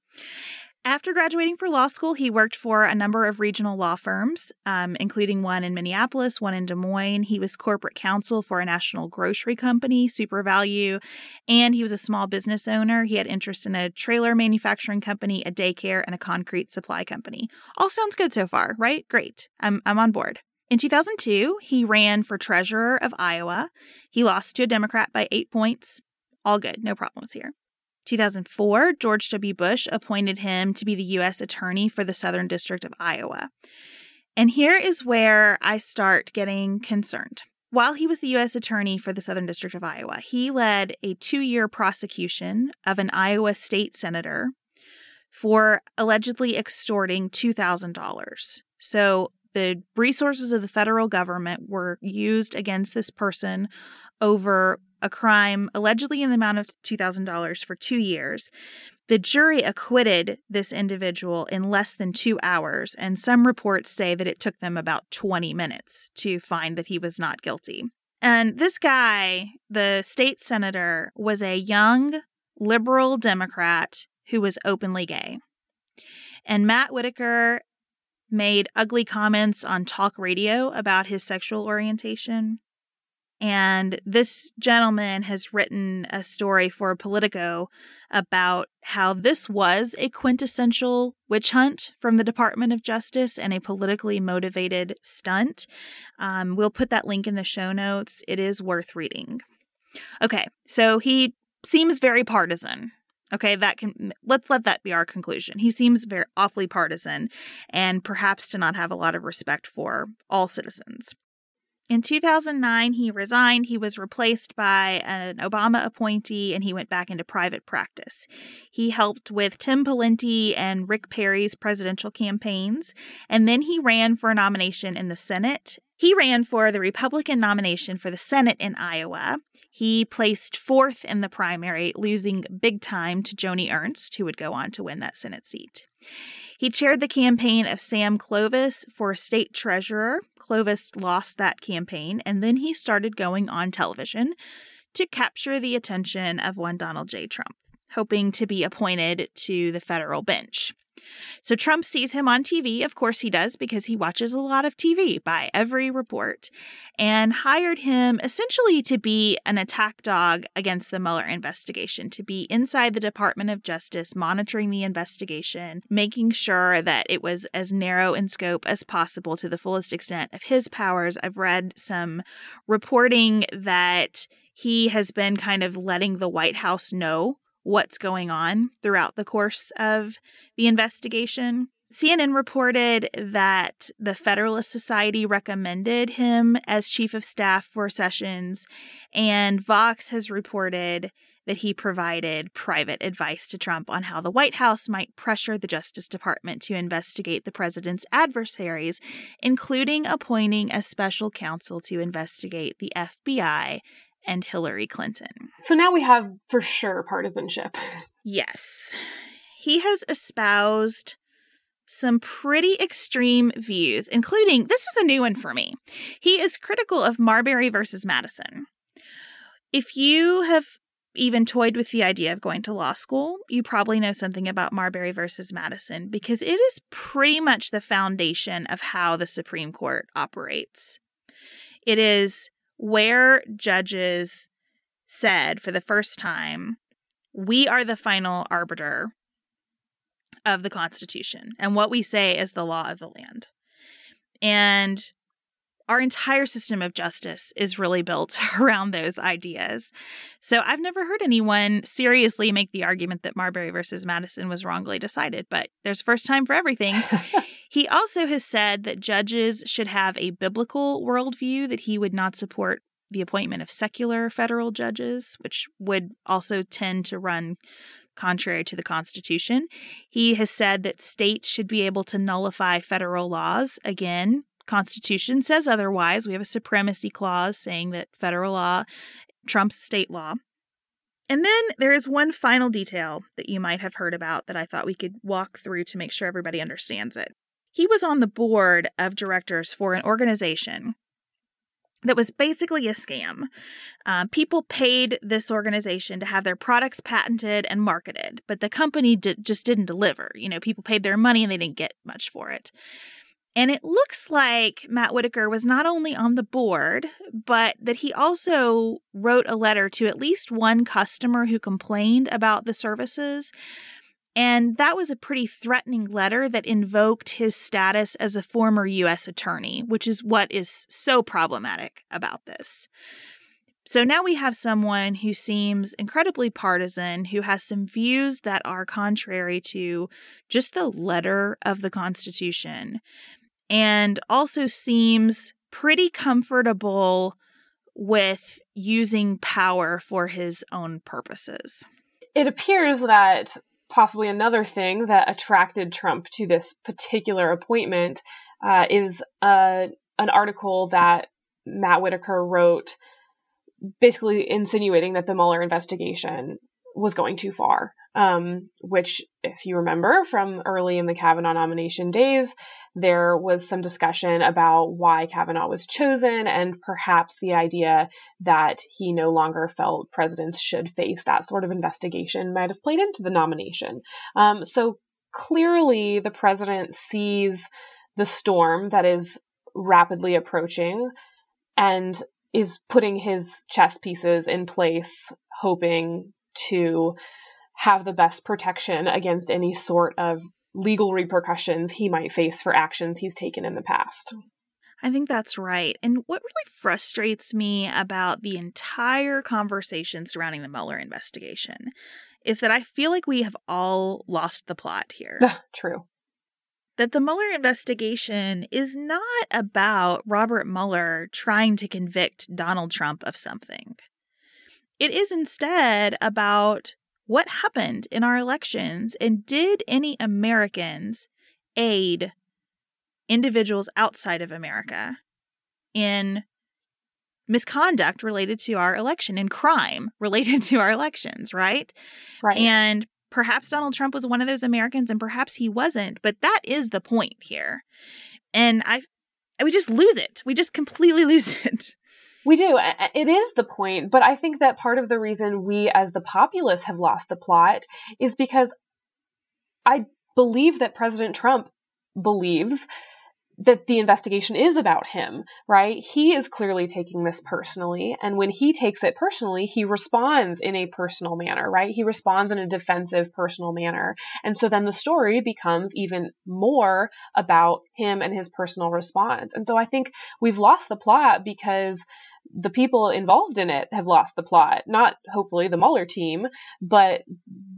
After graduating for law school, he worked for a number of regional law firms, um, including one in Minneapolis, one in Des Moines. He was corporate counsel for a national grocery company, SuperValu, and he was a small business owner. He had interest in a trailer manufacturing company, a daycare, and a concrete supply company. All sounds good so far, right? Great. I'm, I'm on board. In 2002, he ran for treasurer of Iowa. He lost to a Democrat by eight points. All good, no problems here. 2004, George W. Bush appointed him to be the U.S. Attorney for the Southern District of Iowa. And here is where I start getting concerned. While he was the U.S. Attorney for the Southern District of Iowa, he led a two year prosecution of an Iowa state senator for allegedly extorting $2,000. So the resources of the federal government were used against this person over a crime allegedly in the amount of $2,000 for two years. The jury acquitted this individual in less than two hours, and some reports say that it took them about 20 minutes to find that he was not guilty. And this guy, the state senator, was a young liberal Democrat who was openly gay. And Matt Whitaker made ugly comments on talk radio about his sexual orientation. And this gentleman has written a story for Politico about how this was a quintessential witch hunt from the Department of Justice and a politically motivated stunt. Um, we'll put that link in the show notes. It is worth reading. Okay, so he seems very partisan. Okay, that can let's let that be our conclusion. He seems very awfully partisan and perhaps to not have a lot of respect for all citizens. In 2009, he resigned. He was replaced by an Obama appointee and he went back into private practice. He helped with Tim Pawlenty and Rick Perry's presidential campaigns, and then he ran for a nomination in the Senate. He ran for the Republican nomination for the Senate in Iowa. He placed fourth in the primary, losing big time to Joni Ernst, who would go on to win that Senate seat. He chaired the campaign of Sam Clovis for state treasurer. Clovis lost that campaign, and then he started going on television to capture the attention of one Donald J. Trump, hoping to be appointed to the federal bench. So Trump sees him on TV. Of course, he does because he watches a lot of TV by every report, and hired him essentially to be an attack dog against the Mueller investigation, to be inside the Department of Justice, monitoring the investigation, making sure that it was as narrow in scope as possible to the fullest extent of his powers. I've read some reporting that he has been kind of letting the White House know what's going on throughout the course of the investigation. CNN reported that the Federalist Society recommended him as chief of staff for Sessions, and Vox has reported that he provided private advice to Trump on how the White House might pressure the Justice Department to investigate the president's adversaries, including appointing a special counsel to investigate the FBI and Hillary Clinton. So now we have for sure partisanship. Yes. He has espoused some pretty extreme views, including this is a new one for me. He is critical of Marbury versus Madison. If you have even toyed with the idea of going to law school, you probably know something about Marbury versus Madison because it is pretty much the foundation of how the Supreme Court operates. It is where judges said for the first time, we are the final arbiter of the Constitution, and what we say is the law of the land. And our entire system of justice is really built around those ideas. So I've never heard anyone seriously make the argument that Marbury versus Madison was wrongly decided, but there's first time for everything. He also has said that judges should have a biblical worldview, that he would not support the appointment of secular federal judges, which would also tend to run contrary to the Constitution. He has said that states should be able to nullify federal laws. Again, Constitution says otherwise. We have a supremacy clause saying that federal law trumps state law. And then there is one final detail that you might have heard about that I thought we could walk through to make sure everybody understands it. He was on the board of directors for an organization that was basically a scam. Uh, people paid this organization to have their products patented and marketed, but the company just didn't deliver. You know, people paid their money and they didn't get much for it. And it looks like Matt Whitaker was not only on the board, but that he also wrote a letter to at least one customer who complained about the services And that was a pretty threatening letter that invoked his status as a former U.S. attorney, which is what is so problematic about this. So now we have someone who seems incredibly partisan, who has some views that are contrary to just the letter of the Constitution, and also seems pretty comfortable with using power for his own purposes. It appears that possibly another thing that attracted Trump to this particular appointment uh, is uh, an article that Matt Whitaker wrote, basically insinuating that the Mueller investigation was going too far um, which, if you remember from early in the Kavanaugh nomination days, there was some discussion about why Kavanaugh was chosen and perhaps the idea that he no longer felt presidents should face that sort of investigation might have played into the nomination. Um, so clearly, the president sees the storm that is rapidly approaching and is putting his chess pieces in place, hoping to have the best protection against any sort of legal repercussions he might face for actions he's taken in the past. I think that's right. And what really frustrates me about the entire conversation surrounding the Mueller investigation is that I feel like we have all lost the plot here. True. That the Mueller investigation is not about Robert Mueller trying to convict Donald Trump of something. It is instead about what happened in our elections and did any Americans aid individuals outside of America in misconduct related to our election and crime related to our elections, right? Right. And perhaps Donald Trump was one of those Americans and perhaps he wasn't, but that is the point here. And I we just lose it. We just completely lose it. We do. It is the point, but I think that part of the reason we as the populace have lost the plot is because I believe that President Trump believes that the investigation is about him, right? He is clearly taking this personally. And when he takes it personally, he responds in a personal manner, right? He responds in a defensive, personal manner. And so then the story becomes even more about him and his personal response. And so I think we've lost the plot because the people involved in it have lost the plot. Not hopefully the Mueller team, but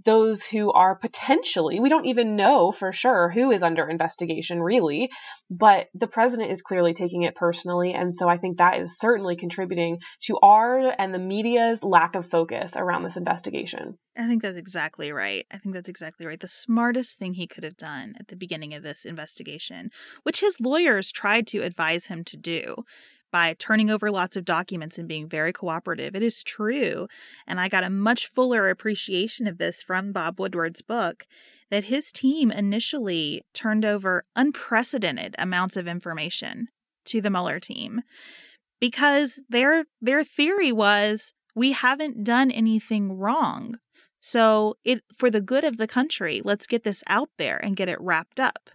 those who are potentially, we don't even know for sure who is under investigation really, but the president is clearly taking it personally. And so I think that is certainly contributing to our and the media's lack of focus around this investigation. I think that's exactly right. I think that's exactly right. The smartest thing he could have done at the beginning of this investigation, which his lawyers tried to advise him to do, by turning over lots of documents and being very cooperative. It is true. And I got a much fuller appreciation of this from Bob Woodward's book that his team initially turned over unprecedented amounts of information to the Mueller team because their their theory was we haven't done anything wrong. So it for the good of the country, let's get this out there and get it wrapped up.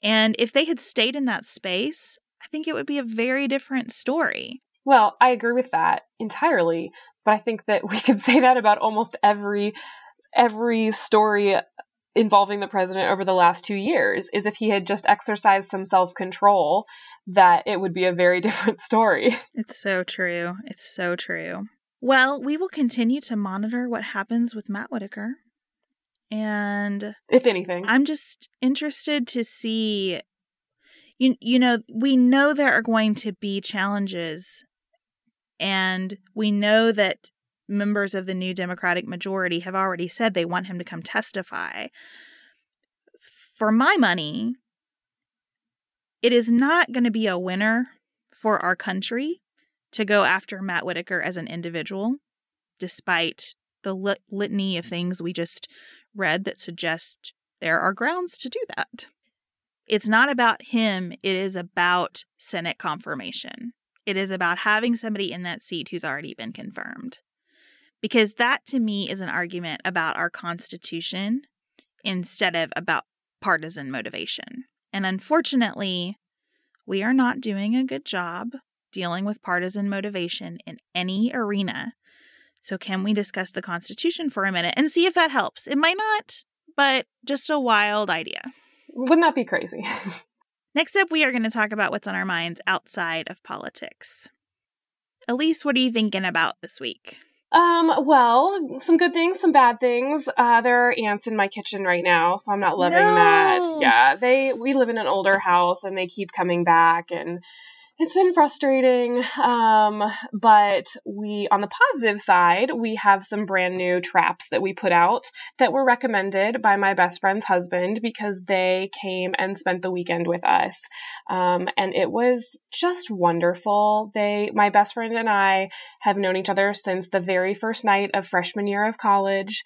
And if they had stayed in that space, I think it would be a very different story. Well, I agree with that entirely, but I think that we could say that about almost every every story involving the president over the last 2 years is if he had just exercised some self-control that it would be a very different story. It's so true. It's so true. Well, we will continue to monitor what happens with Matt Whitaker. And if anything, I'm just interested to see you you know we know there are going to be challenges and we know that members of the new democratic majority have already said they want him to come testify. For my money it is not going to be a winner for our country to go after Matt Whitaker as an individual despite the lit- litany of things we just read that suggest there are grounds to do that it's not about him, it is about Senate confirmation. It is about having somebody in that seat who's already been confirmed. Because that to me is an argument about our Constitution instead of about partisan motivation. And unfortunately, we are not doing a good job dealing with partisan motivation in any arena. So, can we discuss the Constitution for a minute and see if that helps? It might not, but just a wild idea. Wouldn't that be crazy? Next up, we are going to talk about what's on our minds outside of politics. Elise, what are you thinking about this week? Um, well, some good things, some bad things. Uh, there are ants in my kitchen right now, so I'm not loving No. that. Yeah, they we live in an older house and they keep coming back and it's been frustrating. Um, but we on the positive side, we have some brand new traps that we put out that were recommended by my best friend's husband because they came and spent the weekend with us. Um, and it was just wonderful. They my best friend and I have known each other since the very first night of freshman year of college.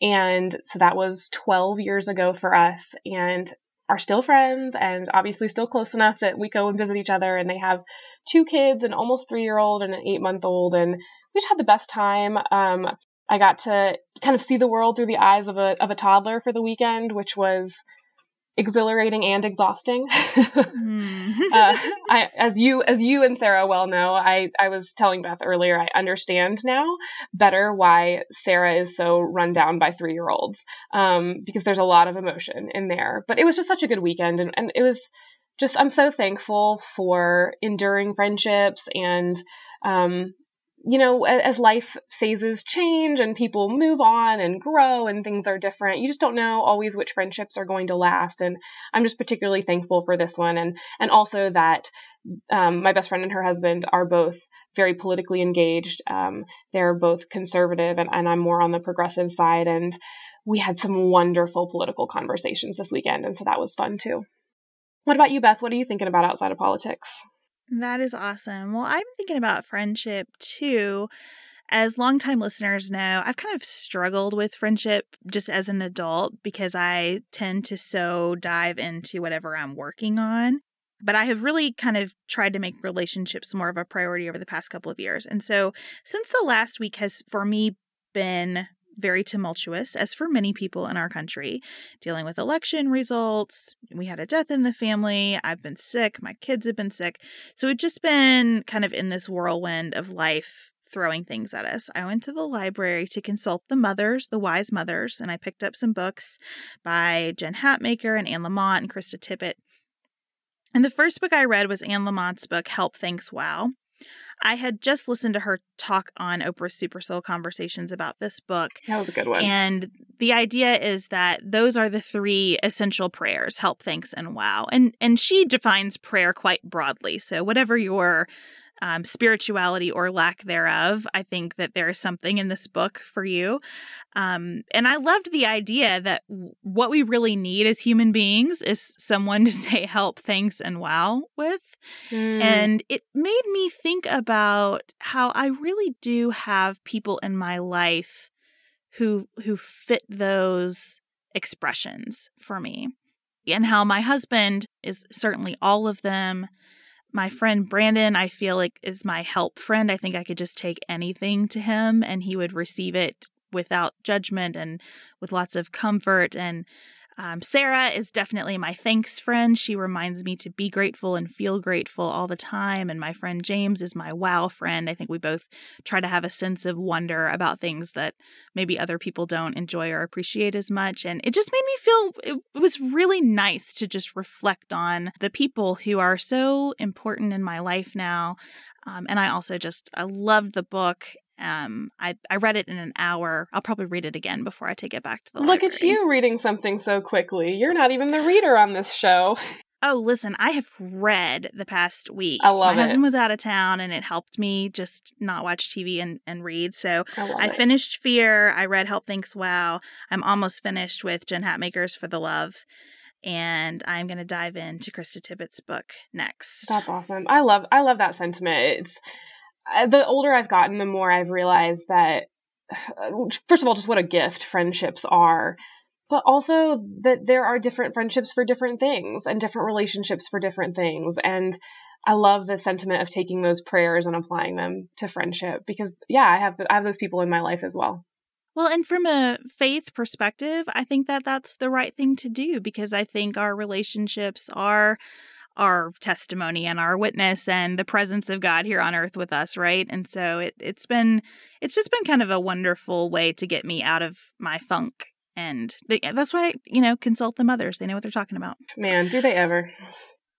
And so that was 12 years ago for us and are still friends and obviously still close enough that we go and visit each other. And they have two kids, an almost three year old and an eight month old. And we just had the best time. Um, I got to kind of see the world through the eyes of a, of a toddler for the weekend, which was exhilarating and exhausting. Hmm. uh, I, as you as you and Sarah well know, I I was telling Beth earlier, I understand now better why Sarah is so run down by three year olds, um, because there's a lot of emotion in there. But it was just such a good weekend, and, and it was just I'm so thankful for enduring friendships and um, you know, as life phases change and people move on and grow and things are different, you just don't know always which friendships are going to last. And I'm just particularly thankful for this one, and and also that um, my best friend and her husband are both very politically engaged. Um, they're both conservative, and, and I'm more on the progressive side. And we had some wonderful political conversations this weekend, and so that was fun too. What about you, Beth? What are you thinking about outside of politics? That is awesome. Well, I'm thinking about friendship too. As longtime listeners know, I've kind of struggled with friendship just as an adult because I tend to so dive into whatever I'm working on. But I have really kind of tried to make relationships more of a priority over the past couple of years. And so, since the last week has for me been very tumultuous, as for many people in our country, dealing with election results. We had a death in the family. I've been sick. My kids have been sick. So we've just been kind of in this whirlwind of life throwing things at us. I went to the library to consult the mothers, the wise mothers, and I picked up some books by Jen Hatmaker and Anne Lamott and Krista Tippett. And the first book I read was Anne Lamott's book, Help Thanks Wow. I had just listened to her talk on Oprah's Super Soul Conversations about this book. That was a good one. And the idea is that those are the three essential prayers: help, thanks, and wow. And and she defines prayer quite broadly. So whatever your um, spirituality or lack thereof, I think that there is something in this book for you. Um, and I loved the idea that what we really need as human beings is someone to say help, thanks, and wow with. Mm. And it made me think about how I really do have people in my life who who fit those expressions for me. And how my husband is certainly all of them. My friend Brandon, I feel like is my help friend. I think I could just take anything to him and he would receive it without judgment and with lots of comfort and um, Sarah is definitely my thanks friend. She reminds me to be grateful and feel grateful all the time. And my friend James is my wow friend. I think we both try to have a sense of wonder about things that maybe other people don't enjoy or appreciate as much. And it just made me feel it, it was really nice to just reflect on the people who are so important in my life now. Um, and I also just, I loved the book. Um, I, I read it in an hour. I'll probably read it again before I take it back to the Look at you reading something so quickly. You're not even the reader on this show. Oh, listen, I have read the past week. I love My it. husband was out of town and it helped me just not watch TV and, and read. So I I finished Fear. I read Help Thinks Wow. I'm almost finished with Jen Hatmaker's For the Love. And I'm going to dive into Krista Tippett's book next. That's awesome. I love I love that sentiment. It's the older I've gotten, the more I've realized that uh, first of all, just what a gift friendships are, but also that there are different friendships for different things and different relationships for different things. And I love the sentiment of taking those prayers and applying them to friendship because yeah, I have I have those people in my life as well. Well, and from a faith perspective, I think that that's the right thing to do because I think our relationships are our testimony and our witness and the presence of God here on earth with us, right? And so it it's been it's just been kind of a wonderful way to get me out of my funk And They, that's why, you know, consult the mothers. They know what they're talking about. Man, do they ever?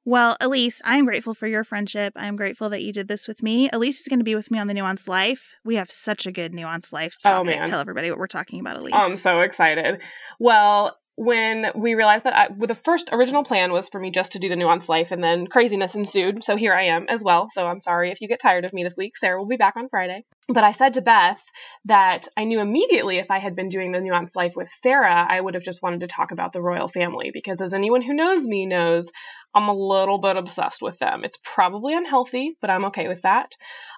Well, Elise, I'm grateful for your friendship. I'm grateful that you did this with me. Elise is going to be with me on the Nuanced Life. We have such a good Nuanced Life Oh, topic. man. Tell everybody what we're talking about, Elise. I'm so excited. Well, when we realized that I, well, the first original plan was for me just to do the nuanced life and then craziness ensued. So here i am as well. So i'm sorry if you get tired of me this week. Sarah will be back on friday but i said to beth that i knew immediately if i had been doing the nuanced life with sarah i would have just wanted to talk about the royal family because as anyone who knows me knows i'm a little bit obsessed with them it's probably unhealthy but i'm okay with that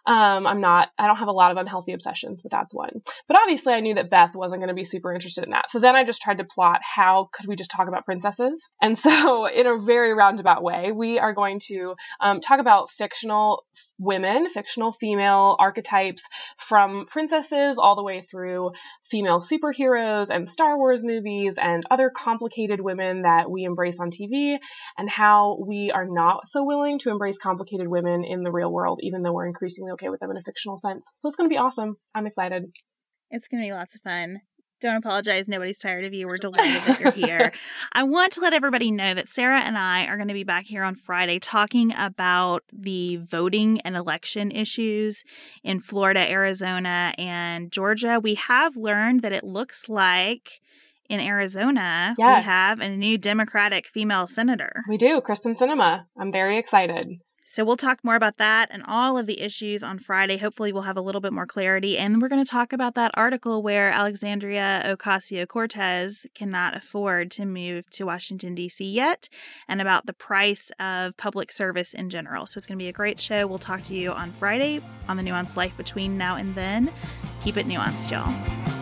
um, i'm not i don't have a lot of unhealthy obsessions but that's one but obviously, I knew that Beth wasn't going to be super interested in that. So then I just tried to plot how could we just talk about princesses? And so, in a very roundabout way, we are going to um, talk about fictional women, fictional female archetypes from princesses all the way through female superheroes and Star Wars movies and other complicated women that we embrace on TV, and how we are not so willing to embrace complicated women in the real world, even though we're increasingly okay with them in a fictional sense. So it's going to be awesome. I'm excited. It's going to be lots of fun. Don't apologize. Nobody's tired of you. We're delighted that you're here. I want to let everybody know that Sarah and I are going to be back here on Friday talking about the voting and election issues in Florida, Arizona, and Georgia. We have learned that it looks like in Arizona Yeah. we have a new Democratic female senator. We do, Kyrsten Sinema. I'm very excited. So we'll talk more about that and all of the issues on Friday. Hopefully, we'll have a little bit more clarity. And we're going to talk about that article where Alexandria Ocasio Cortez cannot afford to move to Washington, D.C. yet, and about the price of public service in general. So it's going to be a great show. We'll talk to you on Friday on the Nuanced Life between now and then. Keep it nuanced, y'all.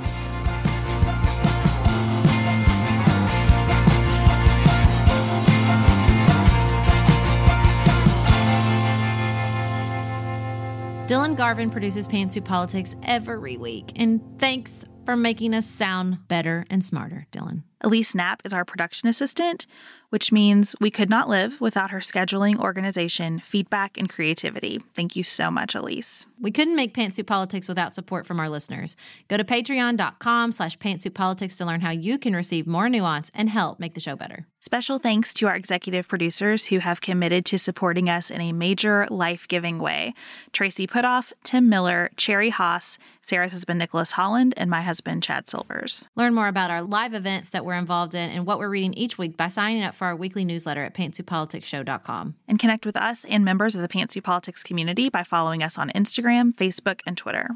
Dylan Garvin produces Pantsuit Politics every week. And thanks for making us sound better and smarter, Dylan. Elise Knapp is our production assistant, which means we could not live without her scheduling, organization, feedback, and creativity. Thank you so much, Elise. We couldn't make Pantsuit Politics without support from our listeners. Go to patreon.com slash pantsuitpolitics to learn how you can receive more nuance and help make the show better. Special thanks to our executive producers who have committed to supporting us in a major life giving way Tracy Putoff, Tim Miller, Cherry Haas, Sarah's husband Nicholas Holland, and my husband Chad Silvers. Learn more about our live events that we're involved in and what we're reading each week by signing up for our weekly newsletter at pantsuitpoliticsshow.com. And connect with us and members of the Pantsuit Politics community by following us on Instagram, Facebook, and Twitter.